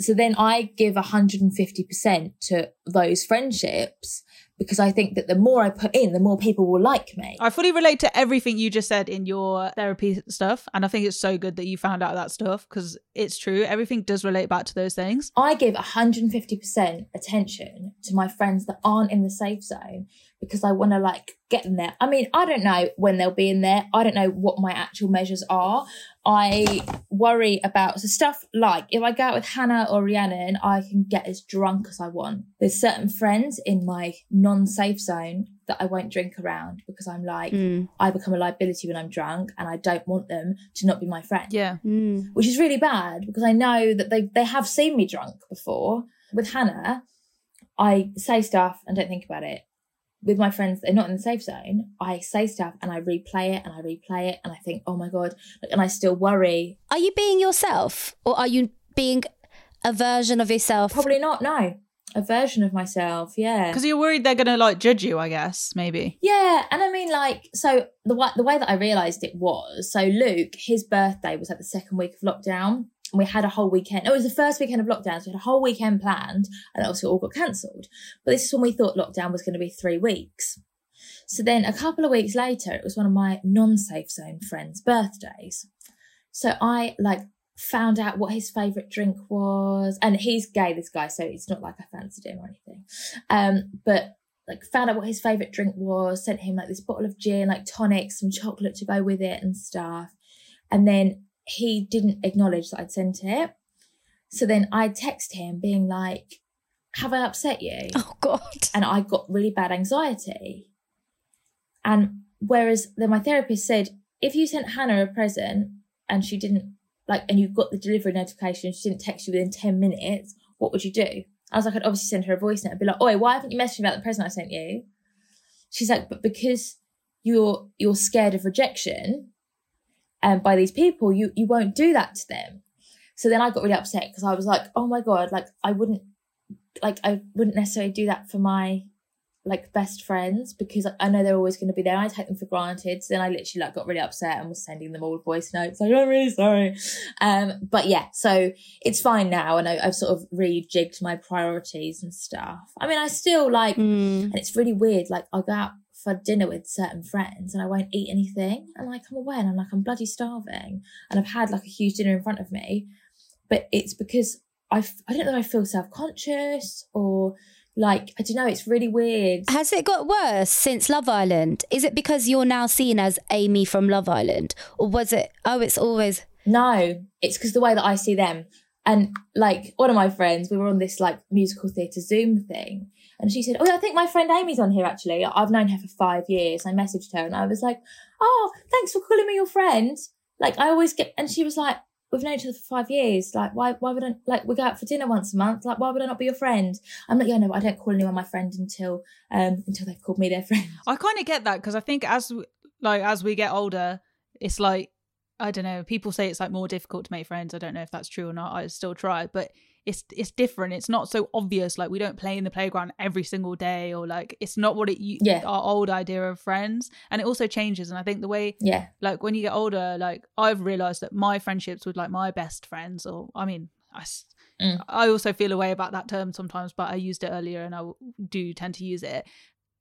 so then I give 150% to those friendships because I think that the more I put in, the more people will like me. I fully relate to everything you just said in your therapy stuff. And I think it's so good that you found out that stuff because it's true. Everything does relate back to those things. I give 150% attention to my friends that aren't in the safe zone because I want to like get in there. I mean, I don't know when they'll be in there. I don't know what my actual measures are. I worry about so stuff like if I go out with Hannah or Rhiannon, I can get as drunk as I want. There's certain friends in my non-safe zone that I won't drink around because I'm like, Mm. I become a liability when I'm drunk and I don't want them to not be my friend. Yeah. Mm. Which is really bad because I know that they, they have seen me drunk before. With Hannah, I say stuff and don't think about it. With my friends, they're not in the safe zone. I say stuff and I replay it and I replay it and I think, oh my God. And I still worry. Are you being yourself or are you being a version of yourself? Probably not, no. A version of myself, yeah. Because you're worried they're gonna like judge you, I guess, maybe. Yeah, and I mean, like, so the way the way that I realised it was, so Luke, his birthday was like the second week of lockdown, and we had a whole weekend. It was the first weekend of lockdown, so we had a whole weekend planned, and obviously all got cancelled. But this is when we thought lockdown was going to be three weeks. So then a couple of weeks later, it was one of my non-safe zone friends' birthdays. So I like found out what his favourite drink was, and he's gay, this guy, so it's not like I fancied him or anything. Um, but like found out what his favorite drink was, sent him like this bottle of gin, like tonic, some chocolate to go with it and stuff. And then he didn't acknowledge that I'd sent it. So then I text him being like, Have I upset you? Oh God. And I got really bad anxiety. And whereas then my therapist said, if you sent Hannah a present and she didn't like and you got the delivery notification, she didn't text you within 10 minutes, what would you do? I was like, I'd obviously send her a voice note. I'd be like, Oi, why haven't you messaged me about the present I sent you? She's like, but because you're you're scared of rejection um, by these people, you you won't do that to them. So then I got really upset because I was like, oh my god, like I wouldn't like I wouldn't necessarily do that for my like best friends because I know they're always going to be there. I take them for granted. So then I literally like got really upset and was sending them all voice notes like I'm really sorry. Um, but yeah, so it's fine now, and I, I've sort of rejigged my priorities and stuff. I mean, I still like, Mm. and it's really weird. Like I'll go out for dinner with certain friends and I won't eat anything, and like I'm aware and I'm like I'm bloody starving, and I've had like a huge dinner in front of me, but it's because I f- I don't know I feel self conscious or like I don't know. It's really weird. Has it got worse since Love Island? Is it because you're now seen as Amy from Love Island? Or was it, oh, it's always, No, it's because the way that I see them. And like one of my friends, we were on this like musical theatre Zoom thing. And she said, Oh, I think my friend Amy's on here actually. I've known her for five years. I messaged her and I was like, Oh, thanks for calling me your friend. Like I always get, and she was like, We've known each other for five years. Like, why, why would I, like, we go out for dinner once a month. Like, why would I not be your friend? I'm like, yeah, no, I don't call anyone my friend until, um, until they've called me their friend. I kind of get that because I think as like as we get older, it's like I don't know. People say it's like more difficult to make friends. I don't know if that's true or not. I still try, but it's it's different. It's not so obvious. Like we don't play in the playground every single day, or like it's not what it Yeah. our old idea of friends. And it also changes. And I think the way Yeah. like when you get older, like I've realized that my friendships with like my best friends, or I mean, i Mm. I also feel a way about that term sometimes, but I used it earlier and i do tend to use it.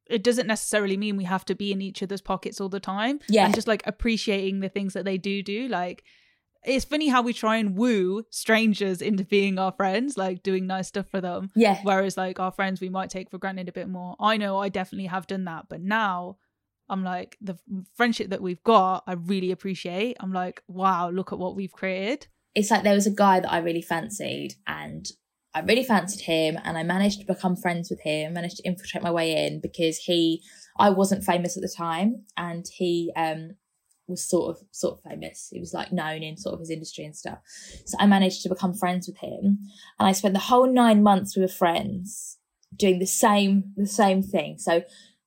It doesn't necessarily mean we have to be in each other's pockets all the time. Yeah. And just like appreciating the things that they do do. Like, it's funny how we try and woo strangers into being our friends, like doing nice stuff for them. Yeah. Whereas, like, our friends we might take for granted a bit more. I know I definitely have done that, but now I'm like, the friendship that we've got, I really appreciate. I'm like, wow, look at what we've created. it's like there was a guy that I really fancied and I really fancied him and I managed to become friends with him, managed to infiltrate my way in because he I wasn't famous at the time and he um was sort of sort of famous. He was like known in sort of his industry and stuff. So I managed to become friends with him and I spent the whole nine months we were friends doing the same the same thing. So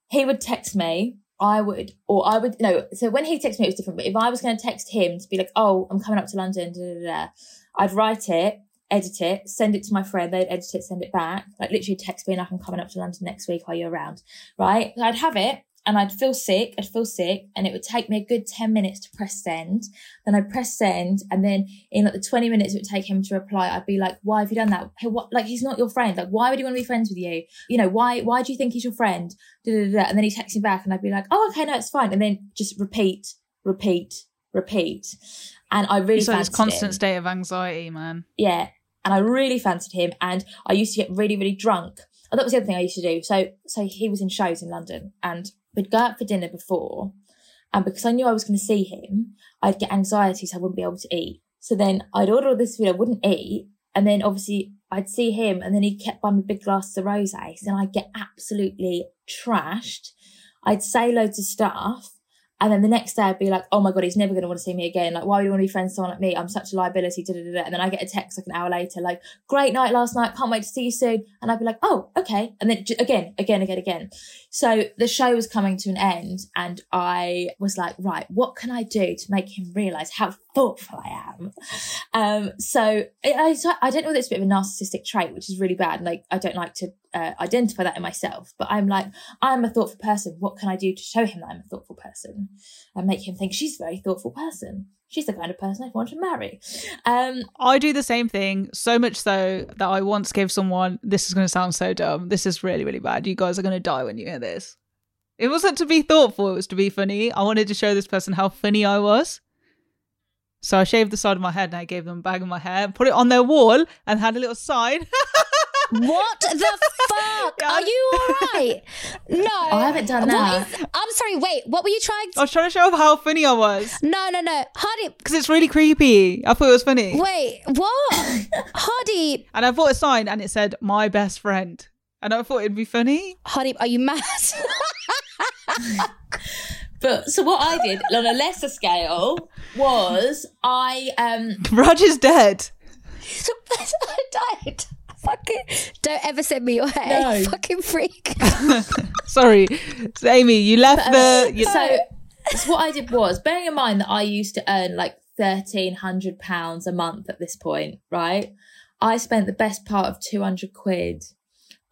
he would text me I would, or I would, no, so when he texted me, it was different. But if I was going to text him to be like, oh, I'm coming up to London, da, da, da, I'd write it, edit it, send it to my friend, they'd edit it, send it back. Like literally text me, like, I'm coming up to London next week, are you around? Right? I'd have it and I'd feel sick, I'd feel sick, and it would take me a good 10 minutes to press send. Then I'd press send, and then in like the 20 minutes it would take him to reply, I'd be like, why have you done that? Hey, what, like, he's not your friend. Like, why would he want to be friends with you? You know, why, why do you think he's your friend? Da, da, da. And then he texts me back, and I'd be like, oh, okay, no, it's fine. And then just repeat, repeat, repeat. And I really like this constant him state of anxiety, man. yeah and i really fancied him and i used to get really really drunk and that was the other thing i used to do so so he was in shows in london and we'd go out for dinner before and because i knew i was going to see him i'd get anxiety so i wouldn't be able to eat so then i'd order all this food i wouldn't eat and then obviously i'd see him and then he kept buying me big glasses of rosé then i'd get absolutely trashed I'd say loads of stuff. And then the next day I'd be like, oh my God, he's never going to want to see me again. Like, why would you want to be friends with someone like me? I'm such a liability. Da, da, da. And then I get a text like an hour later, like, great night last night. Can't wait to see you soon. And I'd be like, oh, okay. And then again, again, again, again. So the show was coming to an end and I was like, right, what can I do to make him realize how thoughtful I am? Um, so I, I, don't know whether it's a bit of a narcissistic trait, which is really bad. Like, I don't like to uh, identify that in myself, but I'm like, I'm a thoughtful person. What can I do to show him that I'm a thoughtful person and make him think she's a very thoughtful person? She's the kind of person I want to marry. Um, I do the same thing, so much so that I once gave someone, this is going to sound so dumb. This is really, really bad. You guys are going to die when you hear this. It wasn't to be thoughtful, it was to be funny. I wanted to show this person how funny I was. So I shaved the side of my head and I gave them a bag of my hair, and put it on their wall, and had a little sign. What the fuck? Yeah. Are you alright? No. I haven't done What that. is- I'm sorry, wait, what were you trying to... I was trying to show off how funny I was No, no, no. Hardy because it's really creepy. I thought it was funny. wait, what? Hardy And I bought a sign and it said, my best friend. And I thought it'd be funny. Hardy, are you mad? But so what I did on a lesser scale was I um Raj is dead. I died. Fucking don't ever send me your hair. No. you Fucking freak. Sorry. So, Amy, you left the. You, so, so what I did was bearing in mind that I used to earn like thirteen hundred pounds a month at this point, right? I spent the best part of two hundred quid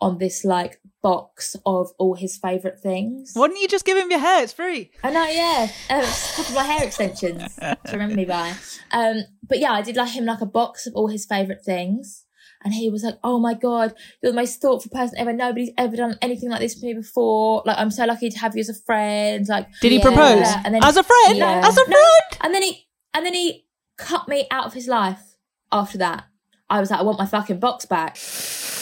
on this like box of all his favourite things. why didn't you just give him your hair? It's free. I know, yeah. Um, it's a couple of my hair extensions to remember me by. Um, but yeah, I did like him like a box of all his favourite things. And he was like, Oh my God, you're the most thoughtful person ever. Nobody's ever done anything like this for me before. Like, I'm so lucky to have you as a friend. Like, Did he Yeah. propose? And then- As a friend? Yeah. As a No. friend? and then he, and then he cut me out of his life after that. I was like, I want my fucking box back.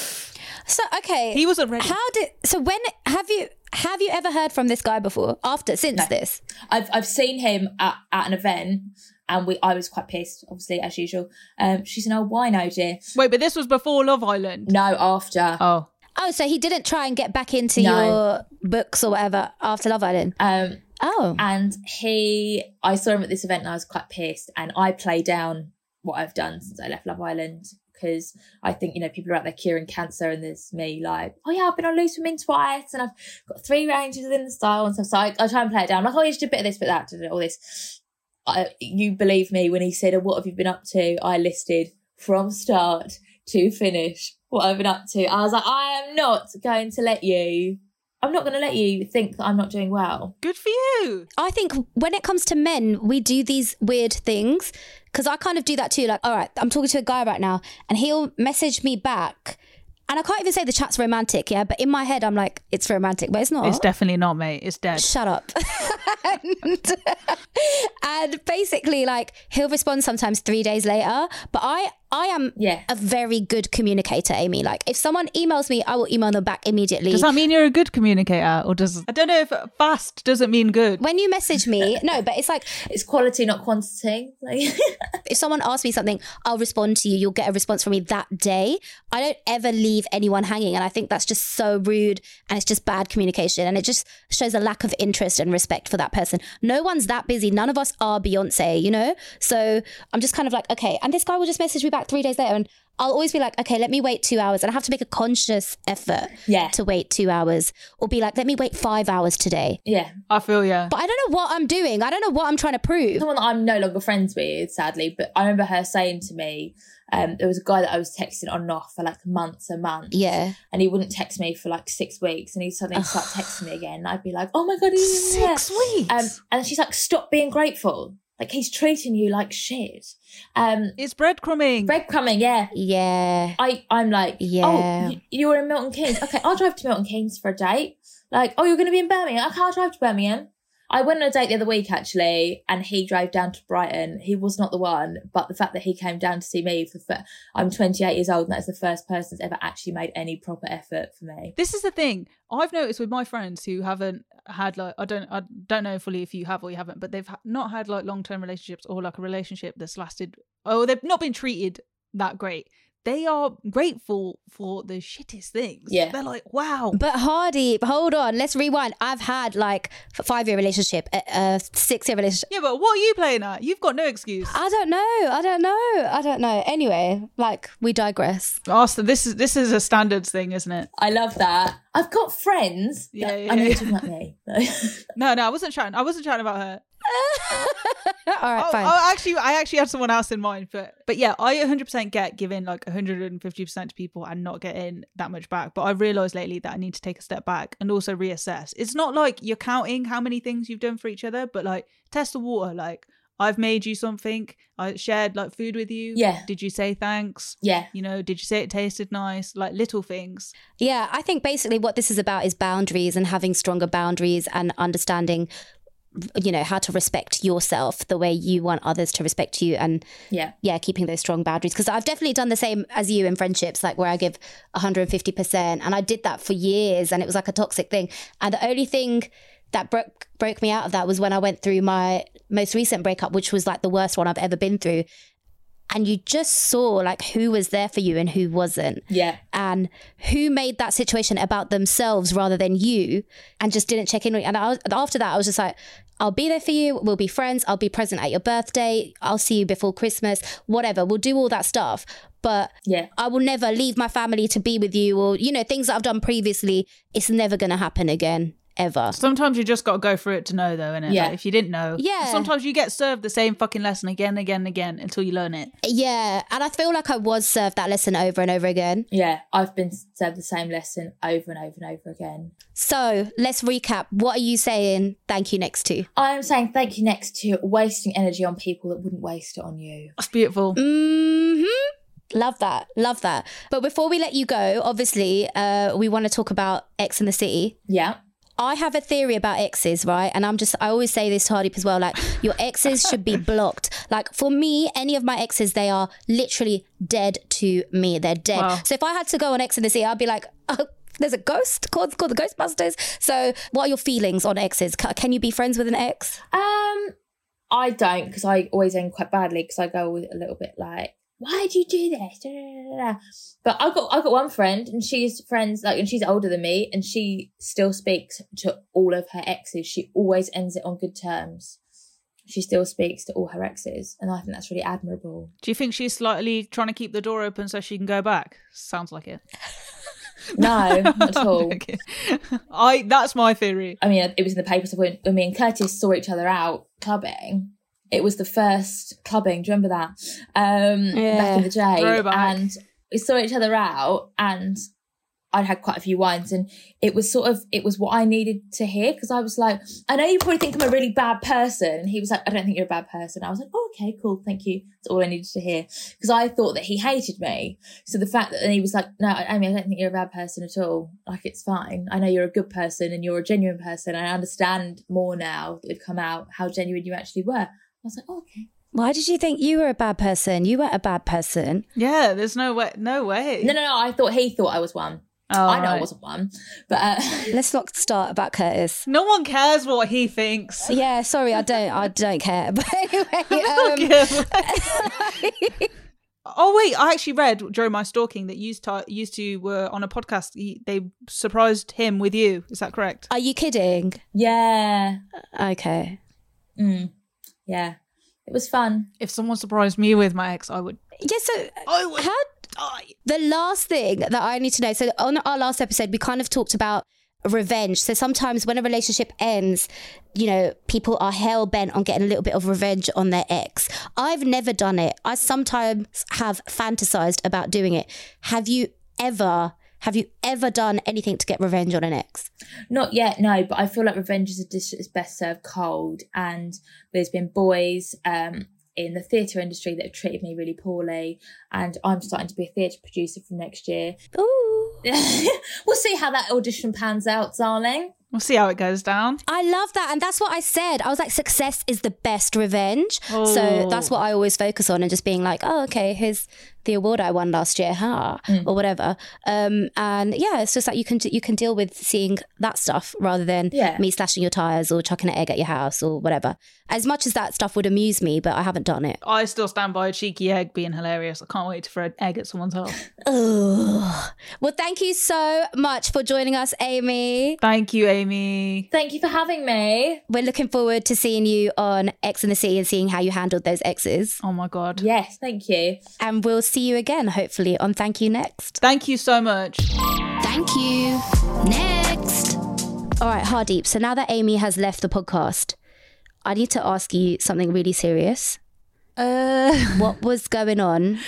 So okay. He wasn't ready. How did so when have you have you ever heard from this guy before? After since No. this? I've I've seen him at, at an event and we I was quite pissed, obviously, as usual. Um, she's an old wino, dear. Wait, but this was before Love Island. No, after. Oh. Oh, so he didn't try and get back into No. your books or whatever after Love Island. Um, Oh. and he, I saw him at this event and I was quite pissed. And I play down what I've done since I left Love Island because I think, you know, people are out there curing cancer and there's me like, oh yeah, I've been on Loose Women twice and I've got three ranges within the style and stuff. So I, I try and play it down. I'm like, oh, you should do a bit of this, bit of that, all this. I, you believe me when he said, oh, what have you been up to? I listed from start to finish what I've been up to. I was like, I am not going to let you, I'm not going to let you think that I'm not doing well. Good for you. I think when it comes to men, we do these weird things because I kind of do that too. Like, all right, I'm talking to a guy right now, and he'll message me back, and I can't even say the chat's romantic, yeah. But in my head, I'm like, it's romantic, but it's not. It's definitely not, mate. It's dead. Shut up. and, and basically, like he'll respond sometimes three days later. But I, I am Yeah. a very good communicator, Amy. Like if someone emails me, I will email them back immediately. Does that mean you're a good communicator, or does I don't know if fast doesn't mean good? when you message me, no, but it's like It's quality, not quantity. Like, if someone asks me something, I'll respond to you. You'll get a response from me that day. I don't ever leave anyone hanging. And I think that's just so rude and it's just bad communication. And it just shows a lack of interest and respect for that person. No one's that busy. None of us are Beyonce, you know? So I'm just kind of like, okay. And this guy will just message me back three days later. And I'll always be like, okay, let me wait two hours. And I have to make a conscious effort Yeah. to wait two hours or be like, let me wait five hours today. yeah. I feel yeah. But I don't know what I'm doing. I don't know what I'm trying to prove. Someone that I'm no longer friends with, sadly, but I remember her saying to me, um, there was a guy that I was texting on and off for like months and months. Yeah. And he wouldn't text me for like six weeks and he'd suddenly start texting me again. And I'd be like, oh my God, he's here. Six weeks. Um, and she's like, stop being grateful. Like he's treating you like shit. Um, it's breadcrumbing. breadcrumbing, yeah. Yeah. I, I'm like, Yeah. oh, you, you're in Milton Keynes. Okay, I'll drive to Milton Keynes for a date. Like, oh, you're going to be in Birmingham. Okay, I'll drive to Birmingham. I went on a date the other week actually, and he drove down to Brighton. He was not the one, but the fact that he came down to see me for, for I'm 28 years old, and that's the first person that's ever actually made any proper effort for me. This is the thing I've noticed with my friends who haven't had like I don't I don't know fully if you have or you haven't, but they've not had like long term relationships or like a relationship that's lasted. Oh, they've not been treated that great. They are grateful for the shittest things. Yeah. They're like, wow. But Hardy, hold on, let's rewind. I've had like a five year relationship, uh, uh, a, a six year relationship. Yeah, but what are you playing at? You've got no excuse. I don't know. I don't know. I don't know. Anyway, like we digress. Austin, this is this is a standards thing, isn't it? I love that. I've got friends. Yeah, that- yeah, I know yeah. you're talking about me. No, no, I wasn't chatting. I wasn't chatting about her. All right, Oh, fine. oh, actually, I actually had someone else in mind, but but yeah, I 100% get giving like 150% to people and not getting that much back. But I realized lately that I need to take a step back and also reassess. It's not like you're counting how many things you've done for each other, but like test the water. Like I've made you something, I shared like food with you. Yeah. Did you say thanks? yeah. You know, did you say it tasted nice? Like little things. Yeah, I think basically what this is about is boundaries and having stronger boundaries and understanding, you know, how to respect yourself the way you want others to respect you and Yeah. yeah, keeping those strong boundaries. Because I've definitely done the same as you in friendships, like where I give 150%. And I did that for years and it was like a toxic thing. And the only thing that broke broke me out of that was when I went through my most recent breakup, which was like the worst one I've ever been through. And you just saw like who was there for you and who wasn't. Yeah. and who made that situation about themselves rather than you and just didn't check in with and I was, after that I was just like I'll be there for you. We'll be friends. I'll be present at your birthday. I'll see you before Christmas. Whatever. We'll do all that stuff. But Yeah. I will never leave my family to be with you or you know things that I've done previously it's never going to happen again ever Sometimes you just got to go through it to know, though, innit? Yeah. Like, if you didn't know, Yeah. Sometimes you get served the same fucking lesson again and again and again until you learn it. yeah and I feel like I was served that lesson over and over again Yeah. I've been served the same lesson over and over and over again. so let's recap what are you saying thank you next to I am saying thank you next to wasting energy on people that wouldn't waste it on you. That's beautiful. hmm Love that. Love that. But before we let you go, obviously, uh, we want to talk about X in the City. Yeah. I have a theory about exes, right? And I'm just, I always say this to Hardeep as well like, your exes should be blocked. Like, for me, any of my exes, they are literally dead to me. They're dead. Wow. So if I had to go on X in the City, I'd be like, oh, there's a ghost called, called the Ghostbusters. So, what are your feelings on exes? Can you be friends with an ex? Um, I don't because I always end quite badly because I go with a little bit like, "Why did you do this?" Da, da, da. But I got I got one friend and she's friends like and she's older than me and she still speaks to all of her exes. She always ends it on good terms. She still speaks to all her exes, and I think that's really admirable. Do you think she's slightly trying to keep the door open so she can go back? Sounds like it. No, not at all. I that's my theory. I mean, it was in the papers when, when me and Curtis saw each other out clubbing. It was the first clubbing. Do you remember that? Um, back in the day, Throwback. and we saw each other out, and I'd had quite a few wines, and it was sort of it was what I needed to hear because I was like, I know you probably think I'm a really bad person, and he was like, I don't think you're a bad person. I was like, oh, okay, cool, thank you. That's all I needed to hear because I thought that he hated me. So the fact that then he was like, no, Amy, I don't think you're a bad person at all. Like it's fine. I know you're a good person and you're a genuine person. I understand more now that we've come out how genuine you actually were. I was like, oh, okay. Why did you think you were a bad person? You weren't a bad person. Yeah, there's no way. No way. No, no, no. I thought he thought I was one. Oh, I know I wasn't one, but uh, Let's not start about Curtis. No one cares what he thinks. Yeah, sorry, I don't, I don't care. But anyway, um, oh wait, I actually read during my stalking that used to used to were on a podcast. He, they surprised him with you. Is that correct? are you kidding? yeah, Okay. mm, yeah, it was fun. If someone surprised me with my ex, I would. Yeah. So I would how? The last thing that I need to know. So on our last episode, we kind of talked about revenge. So sometimes when a relationship ends, you know, people are hell bent on getting a little bit of revenge on their ex. I've never done it. I sometimes have fantasized about doing it. Have you ever? Have you ever done anything to get revenge on an ex? Not yet, no, but I feel like revenge is a dish that's best served cold. And there's been boys um, in the theatre industry that have treated me really poorly. And I'm starting to be a theatre producer from next year. Ooh. we'll see how that audition pans out, darling. We'll see how it goes down. I love that. And that's what I said. I was like, success is the best revenge. So Oh. that's what I always focus on and just being like, oh, okay, here's the award I won last year, huh? Or whatever. Um, and yeah, it's just like you can you can deal with seeing that stuff rather than Yeah. me slashing your tires or chucking an egg at your house or whatever. As much as that stuff would amuse me, but I haven't done it. I still stand by a cheeky egg being hilarious. I can't wait to throw an egg at someone's house. Well, thank you so much for joining us, Amy. Thank you, Amy. Thank you for having me. We're looking forward to seeing you on X and the Sea and seeing how you handled those exes. Oh my god. Yes, thank you. And we'll see you again, hopefully, on Thank You Next. Thank you so much. Thank you. Next. All right, Hardeep. So now that Amy has left the podcast, I need to ask you something really serious. Uh, What was going on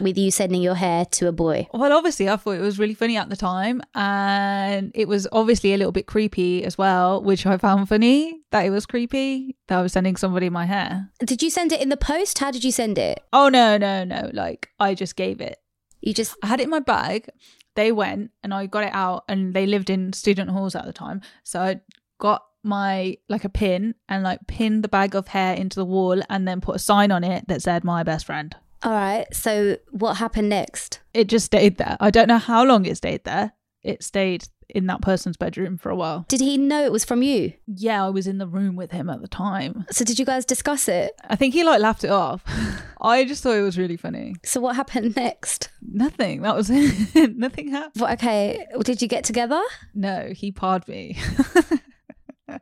with you sending your hair to a boy? well, obviously, I thought it was really funny at the time, and it was obviously a little bit creepy as well, which I found funny that it was creepy that I was sending somebody my hair. Did you send it in the post? How did you send it? Oh no, no, no! Like I just gave it. You just I had it in my bag. They went and I got it out, and they lived in student halls at the time. So I got my like a pin and like pinned the bag of hair into the wall, and then put a sign on it that said "My best friend." all right. So what happened next? It just stayed there. I don't know how long it stayed there. It stayed in that person's bedroom for a while. Did he know it was from you? Yeah, I was in the room with him at the time. So did you guys discuss it? I think he like laughed it off. I just thought it was really funny. So what happened next? Nothing. That was it. Nothing happened. Okay, did you get together? No, he parred me.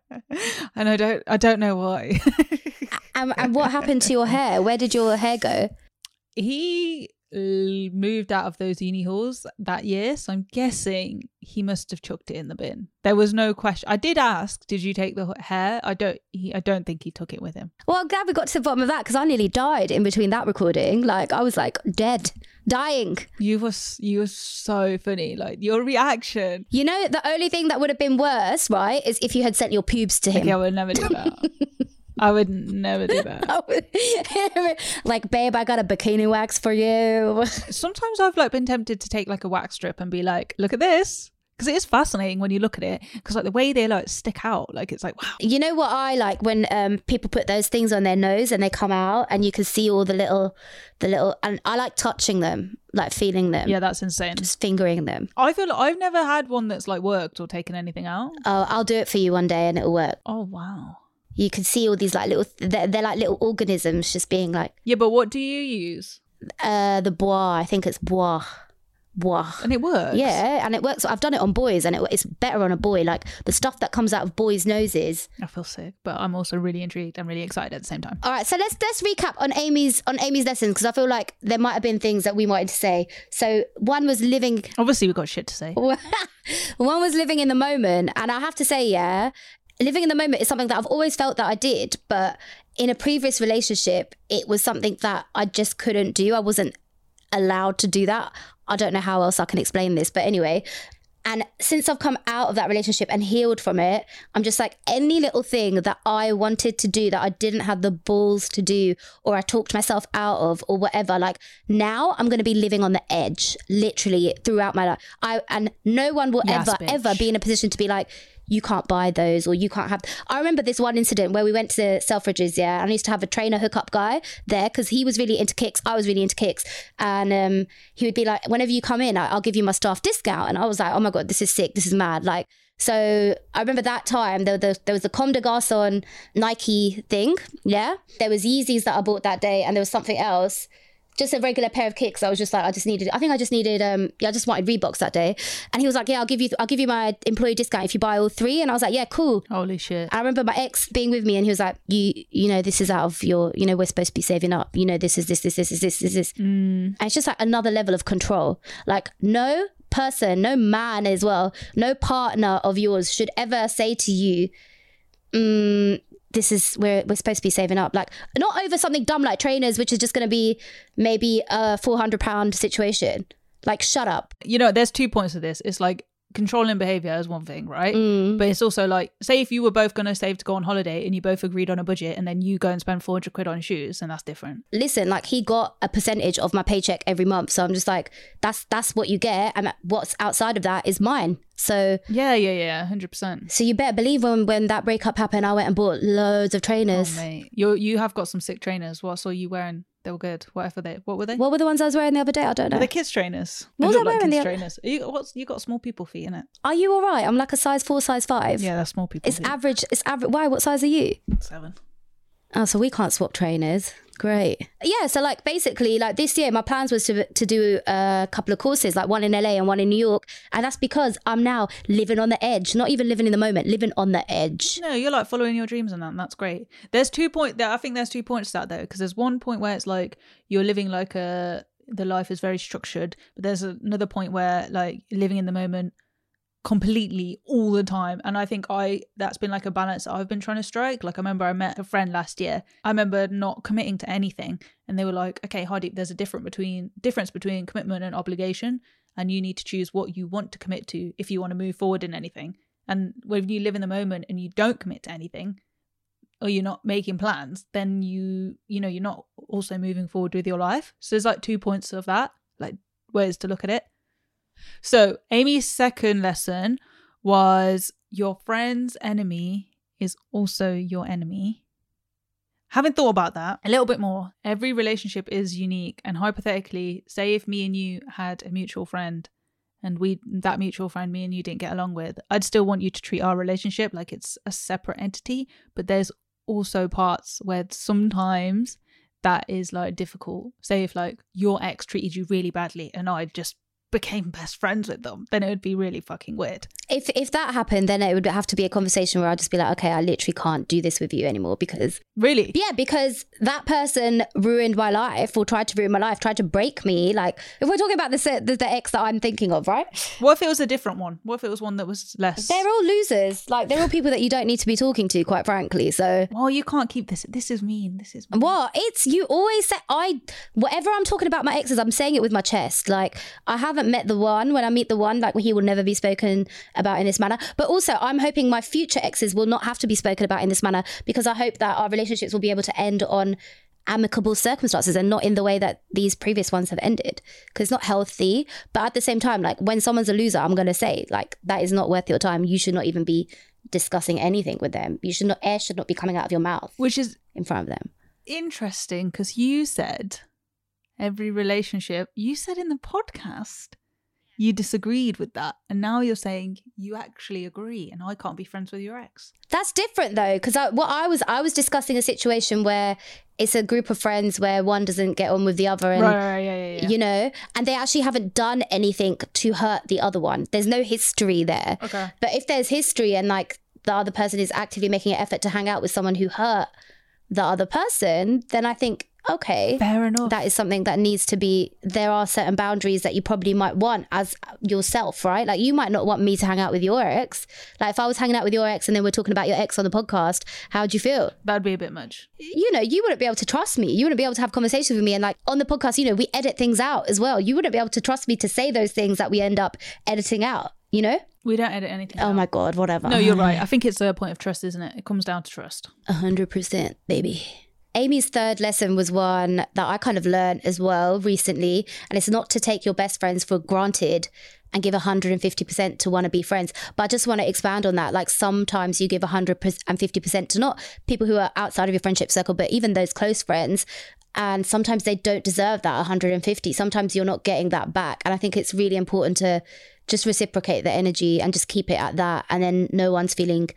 and I don't I don't know why. And, and what happened to your hair? Where did your hair go? he moved out of those uni halls that year, so I'm guessing he must have chucked it in the bin. There was no question. I did ask, "Did you take the hair?" I don't. He, I don't think he took it with him. Well, I'm glad we got to the bottom of that because I nearly died in between that recording. Like I was like dead, dying. You was you were so funny. Like your reaction. You know, the only thing that would have been worse, right, is if you had sent your pubes to him. Okay, I would never do that. I would never do that. like, babe, I got a bikini wax for you. Sometimes I've like been tempted to take like a wax strip and be like, "Look at this," because it is fascinating when you look at it. Because like the way they like stick out, like it's like wow. You know what I like when um, people put those things on their nose and they come out and you can see all the little, the little, and I like touching them, like feeling them, Yeah, that's insane. just fingering them. I feel like I've never had one that's like worked or taken anything out. Oh, I'll do it for you one day and it'll work. Oh wow. You can see all these like little, they're, they're like little organisms just being like, Yeah, but what do you use? uh, the bois. I think it's bois, bois. And it works. Yeah, and it works. I've done it on boys, and it, it's better on a boy. Like the stuff that comes out of boys' noses. I feel sick, but I'm also really intrigued and really excited at the same time. All right, so let's let's recap on Amy's on Amy's lessons because I feel like there might have been things that we wanted to say. So one was living Obviously, we've got shit to say. one was living in the moment and i have to say yeah living in the moment is something that i've always felt that i did but in a previous relationship it was something that i just couldn't do i wasn't allowed to do that i don't know how else i can explain this but anyway and since I've come out of that relationship and healed from it, I'm just like any little thing that I wanted to do that I didn't have the balls to do or I talked myself out of or whatever. Like now I'm going to be living on the edge literally throughout my life. I and no one will Yes, ever bitch. ever be in a position to be like you can't buy those or you can't have I remember this one incident where we went to Selfridges yeah and I used to have a trainer hookup guy there because he was really into kicks I was really into kicks. And um he would be like whenever you come in I'll give you my staff discount. And I was like oh my god this is sick this is mad. Like so I remember that time there, there, there was the Comme des Garçons Nike thing yeah? There was Yeezys that I bought that day and there was something else just a regular pair of kicks. I was just like, I just needed. I think I just needed. Um, yeah, I just wanted Reeboks that day. And he was like, Yeah, I'll give you. I'll give you my employee discount if you buy all three. And I was like, Yeah, cool. Holy shit. I remember my ex being with me, and he was like, "You, you know, this is out of your. You know, we're supposed to be saving up. You know, this is this, this, this, this, this, this, this." And it's just like another level of control. Like no person, no man as well, no partner of yours should ever say to you, mm, "This is we're we're supposed to be saving up." Like not over something dumb like trainers, which is just going to be maybe a four hundred pound situation. Like shut up. You know, there's two points to this. It's like controlling behavior is one thing, right? Mm. But it's also like, say if you were both going to save to go on holiday and you both agreed on a budget and then you go and spend 400 quid on shoes, and that's different. listen, like he got a percentage of my paycheck every month. So I'm just like, that's that's what you get, and what's outside of that is mine. So Yeah, yeah, yeah, 100%. so you better believe when when that breakup happened, I went and bought loads of Oh, trainers. mate. You you have got some sick trainers. What saw you wearing They were good. Whatever they, what were they? What were the ones I was wearing the other day? I don't know. Were they kids trainers? What was I like wearing the- trainers. You, what's you got small people feet in it? Are you all right? I'm like a size four, size five. Yeah, that's small people. It's feet. average. It's average. Why? What size are you? seven. Oh, so we can't swap trainers. Great. Yeah. So like basically, like this year, my plans was to to do a couple of courses, like one in LA and one in New York, and that's because I'm now living on the edge. Not even living in the moment, living on the edge. No, you're like following your dreams and that. And that's great. There's two point. There, I think there's two points to that though, because there's one point where it's like you're living like a the life is very structured, but there's another point where like living in the moment completely all the time. And i think i that's been like a balance i've been trying to strike. Like i remember i met a friend last year. I remember not committing to anything. And they were like okay heidi there's a different between difference between commitment and obligation. And you need to choose what you want to commit to if you want to move forward in anything. And when you live in the moment and you don't commit to anything or you're not making plans then you you know you're not also moving forward with your life. So there's like two points of that like ways to look at it so amy's second lesson was your friend's enemy is also your enemy. Having thought about that. A little bit more. Every relationship is unique and hypothetically say if me and you had a mutual friend and we that mutual friend me and you didn't get along with i'd still want you to treat our relationship like it's a separate entity but there's also parts where sometimes that is like difficult. Say if like your ex treated you really badly and i just became best friends with them then it would be really fucking weird If if that happened, then it would have to be a conversation where I'd just be like, okay, I literally can't do this with you anymore because really yeah, because that person ruined my life or tried to ruin my life, tried to break me. Like if we're talking about the the, the ex that I'm thinking of, right? what if it was a different one what if it was one that was less They're all losers. Like they're all people that you don't need to be talking to, quite frankly. So well you can't keep this this is mean this is mean. What? It's you always say I whatever I'm talking about my exes, I'm saying it with my chest. Like I haven't met the one. When I meet the one, like he will never be spoken about in this manner. But also I'm hoping my future exes will not have to be spoken about in this manner because I hope that our relationships will be able to end on amicable circumstances and not in the way that these previous ones have ended because it's not healthy but at the same time like when someone's a loser i'm going to say like that is not worth your time you should not even be discussing anything with them you should not air should not be coming out of your mouth which is in front of them interesting because you said every relationship you said in the podcast you disagreed with that and now you're saying you actually agree and i can't be friends with your ex That's different though, because I, what I was I was discussing a situation where it's a group of friends where one doesn't get on with the other, and right, yeah, yeah, yeah. you know, and they actually haven't done anything to hurt the other one. There's no history there. Okay. But if there's history and like the other person is actively making an effort to hang out with someone who hurt the other person, then I think okay, fair enough. That is something that needs to be there are certain boundaries that you probably might want as yourself right? Like you might not want me to hang out with your ex. Like if i was hanging out with your ex and then we're talking about your ex on the podcast how'd you feel? That'd be a bit much. You know you wouldn't be able to trust me. You wouldn't be able to have conversations with me. And like on the podcast you know we edit things out as well. You wouldn't be able to trust me to say those things that we end up editing out you know? We don't edit anything oh out. my god whatever. No you're right. I think it's a point of trust isn't it? It comes down to trust. A hundred percent, baby. Amy's third lesson was one that I kind of learned as well recently, and it's not to take your best friends for granted and give 150% to want to be friends. But I just want to expand on that. Like sometimes you give 150% to not people who are outside of your friendship circle, but even those close friends. And sometimes they don't deserve that 150. Sometimes you're not getting that back. And I think it's really important to just reciprocate the energy and just keep it at that. And then no one's feeling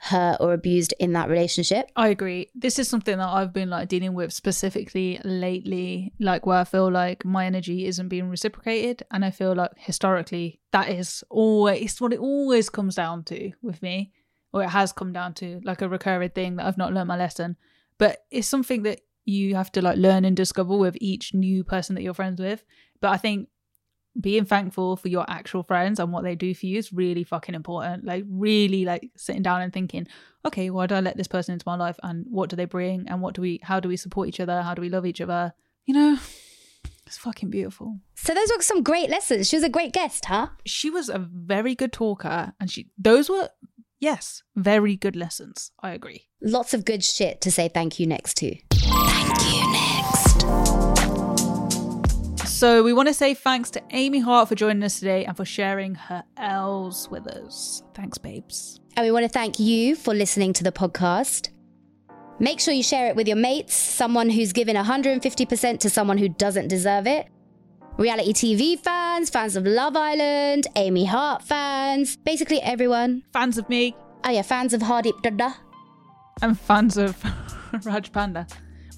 hurt or abused in that relationship. I agree. This is something that I've been like dealing with specifically lately, like where I feel like my energy isn't being reciprocated. And I feel like historically that is always what it always comes down to with me, or it has come down to like a recurring thing that I've not learned my lesson. But it's something that you have to like learn and discover with each new person that you're friends with. But I think being thankful for your actual friends and what they do for you is really fucking important. Like really like sitting down and thinking, okay, why do I let this person into my life and what do they bring and what do we how do we support each other? How do we love each other? You know, it's fucking beautiful. So those were some great lessons. She was a great guest, huh? She was a very good talker and she those were yes, very good lessons. I agree. Lots of good shit to say thank you next to. Thank you next. So we want to say thanks to Amy Hart for joining us today and for sharing her L's with us. Thanks, babes. And we want to thank you for listening to the podcast. Make sure you share it with your mates, someone who's given 150% to someone who doesn't deserve it. Reality TV fans, fans of Love Island, Amy Hart fans, basically everyone. Fans of me Oh yeah, fans of Hardeep Dada. and fans of Raj Panda.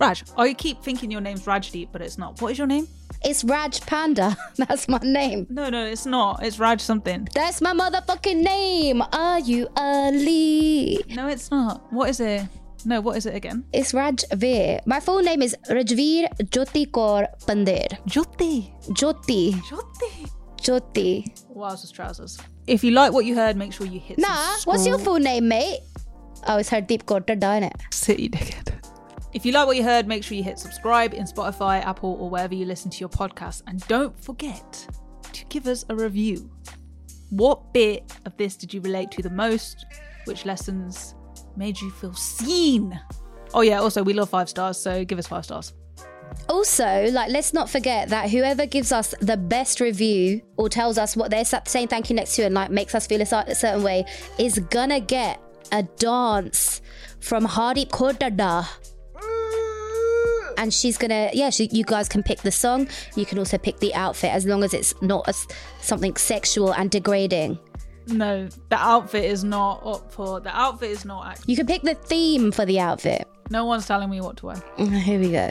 Raj, oh, I keep thinking your name's Rajdeep, but it's not. What is your name? It's Raj Panda. That's my name. No, no, it's not. It's Raj something. That's my motherfucking name. Are you Ali? No, it's not. What is it? No, what is it again? It's Rajveer. My full name is Rajveer Jyoti Kaur Pandir. Jyoti. Jyoti. Jyoti. Jyoti. Wowzers trousers. If you like what you heard, make sure you hit Nah, what's your full name, mate? Oh, it's Hardeep Kaur Dada, innit? City dickhead. If you like what you heard, make sure you hit subscribe in Spotify, Apple, or wherever you listen to your podcast. And don't forget to give us a review. What bit of this did you relate to the most? Which lessons made you feel seen? Oh, yeah, also, we love five stars, so give us five stars. Also, like, let's not forget that whoever gives us the best review or tells us what they're saying thank you next to and like makes us feel a certain way is gonna get a dance from Hardeep Kaur Dada. And she's gonna, yeah, she, you guys can pick the song. You can also pick the outfit as long as it's not as something sexual and degrading. No, the outfit is not up for. The outfit is not. Act- You can pick the theme for the outfit. no one's telling me what to wear. Here we go.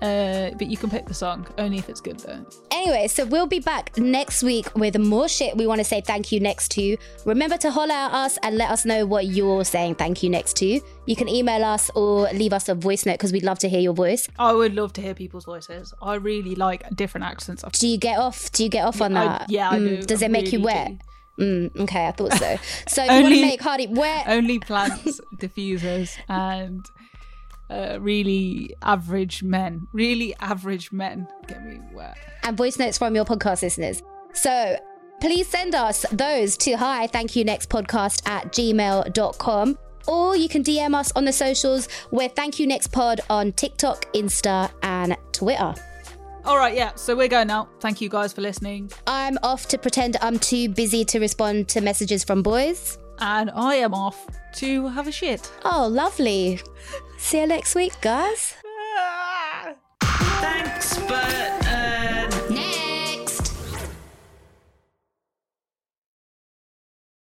Uh, but you can pick the song only if it's good though. Anyway, so we'll be back next week with more shit we want to say thank you next to. Remember to holler at us and let us know what you're saying thank you next to. You can email us or leave us a voice note because we'd love to hear your voice. I would love to hear people's voices. I really like different accents. Do you get off? Do you get off on I- that? yeah, I do. Does I it make you wet? do. Mm, okay, I thought so. So if you want to make Hardy wet, Only plants, diffusers, and uh, really average men. Really average men get me wet. and voice notes from your podcast listeners. So please send us those to hi thank you next podcast at gmail.com or you can DM us on the socials. We're thank you next pod on TikTok, Insta, and Twitter. All right, yeah. So we're going now. Thank you guys for listening, I'm off to pretend I'm too busy to respond to messages from boys. and I am off to have a shit. Oh, lovely. See you next week, guys. Ah! Thanks, but.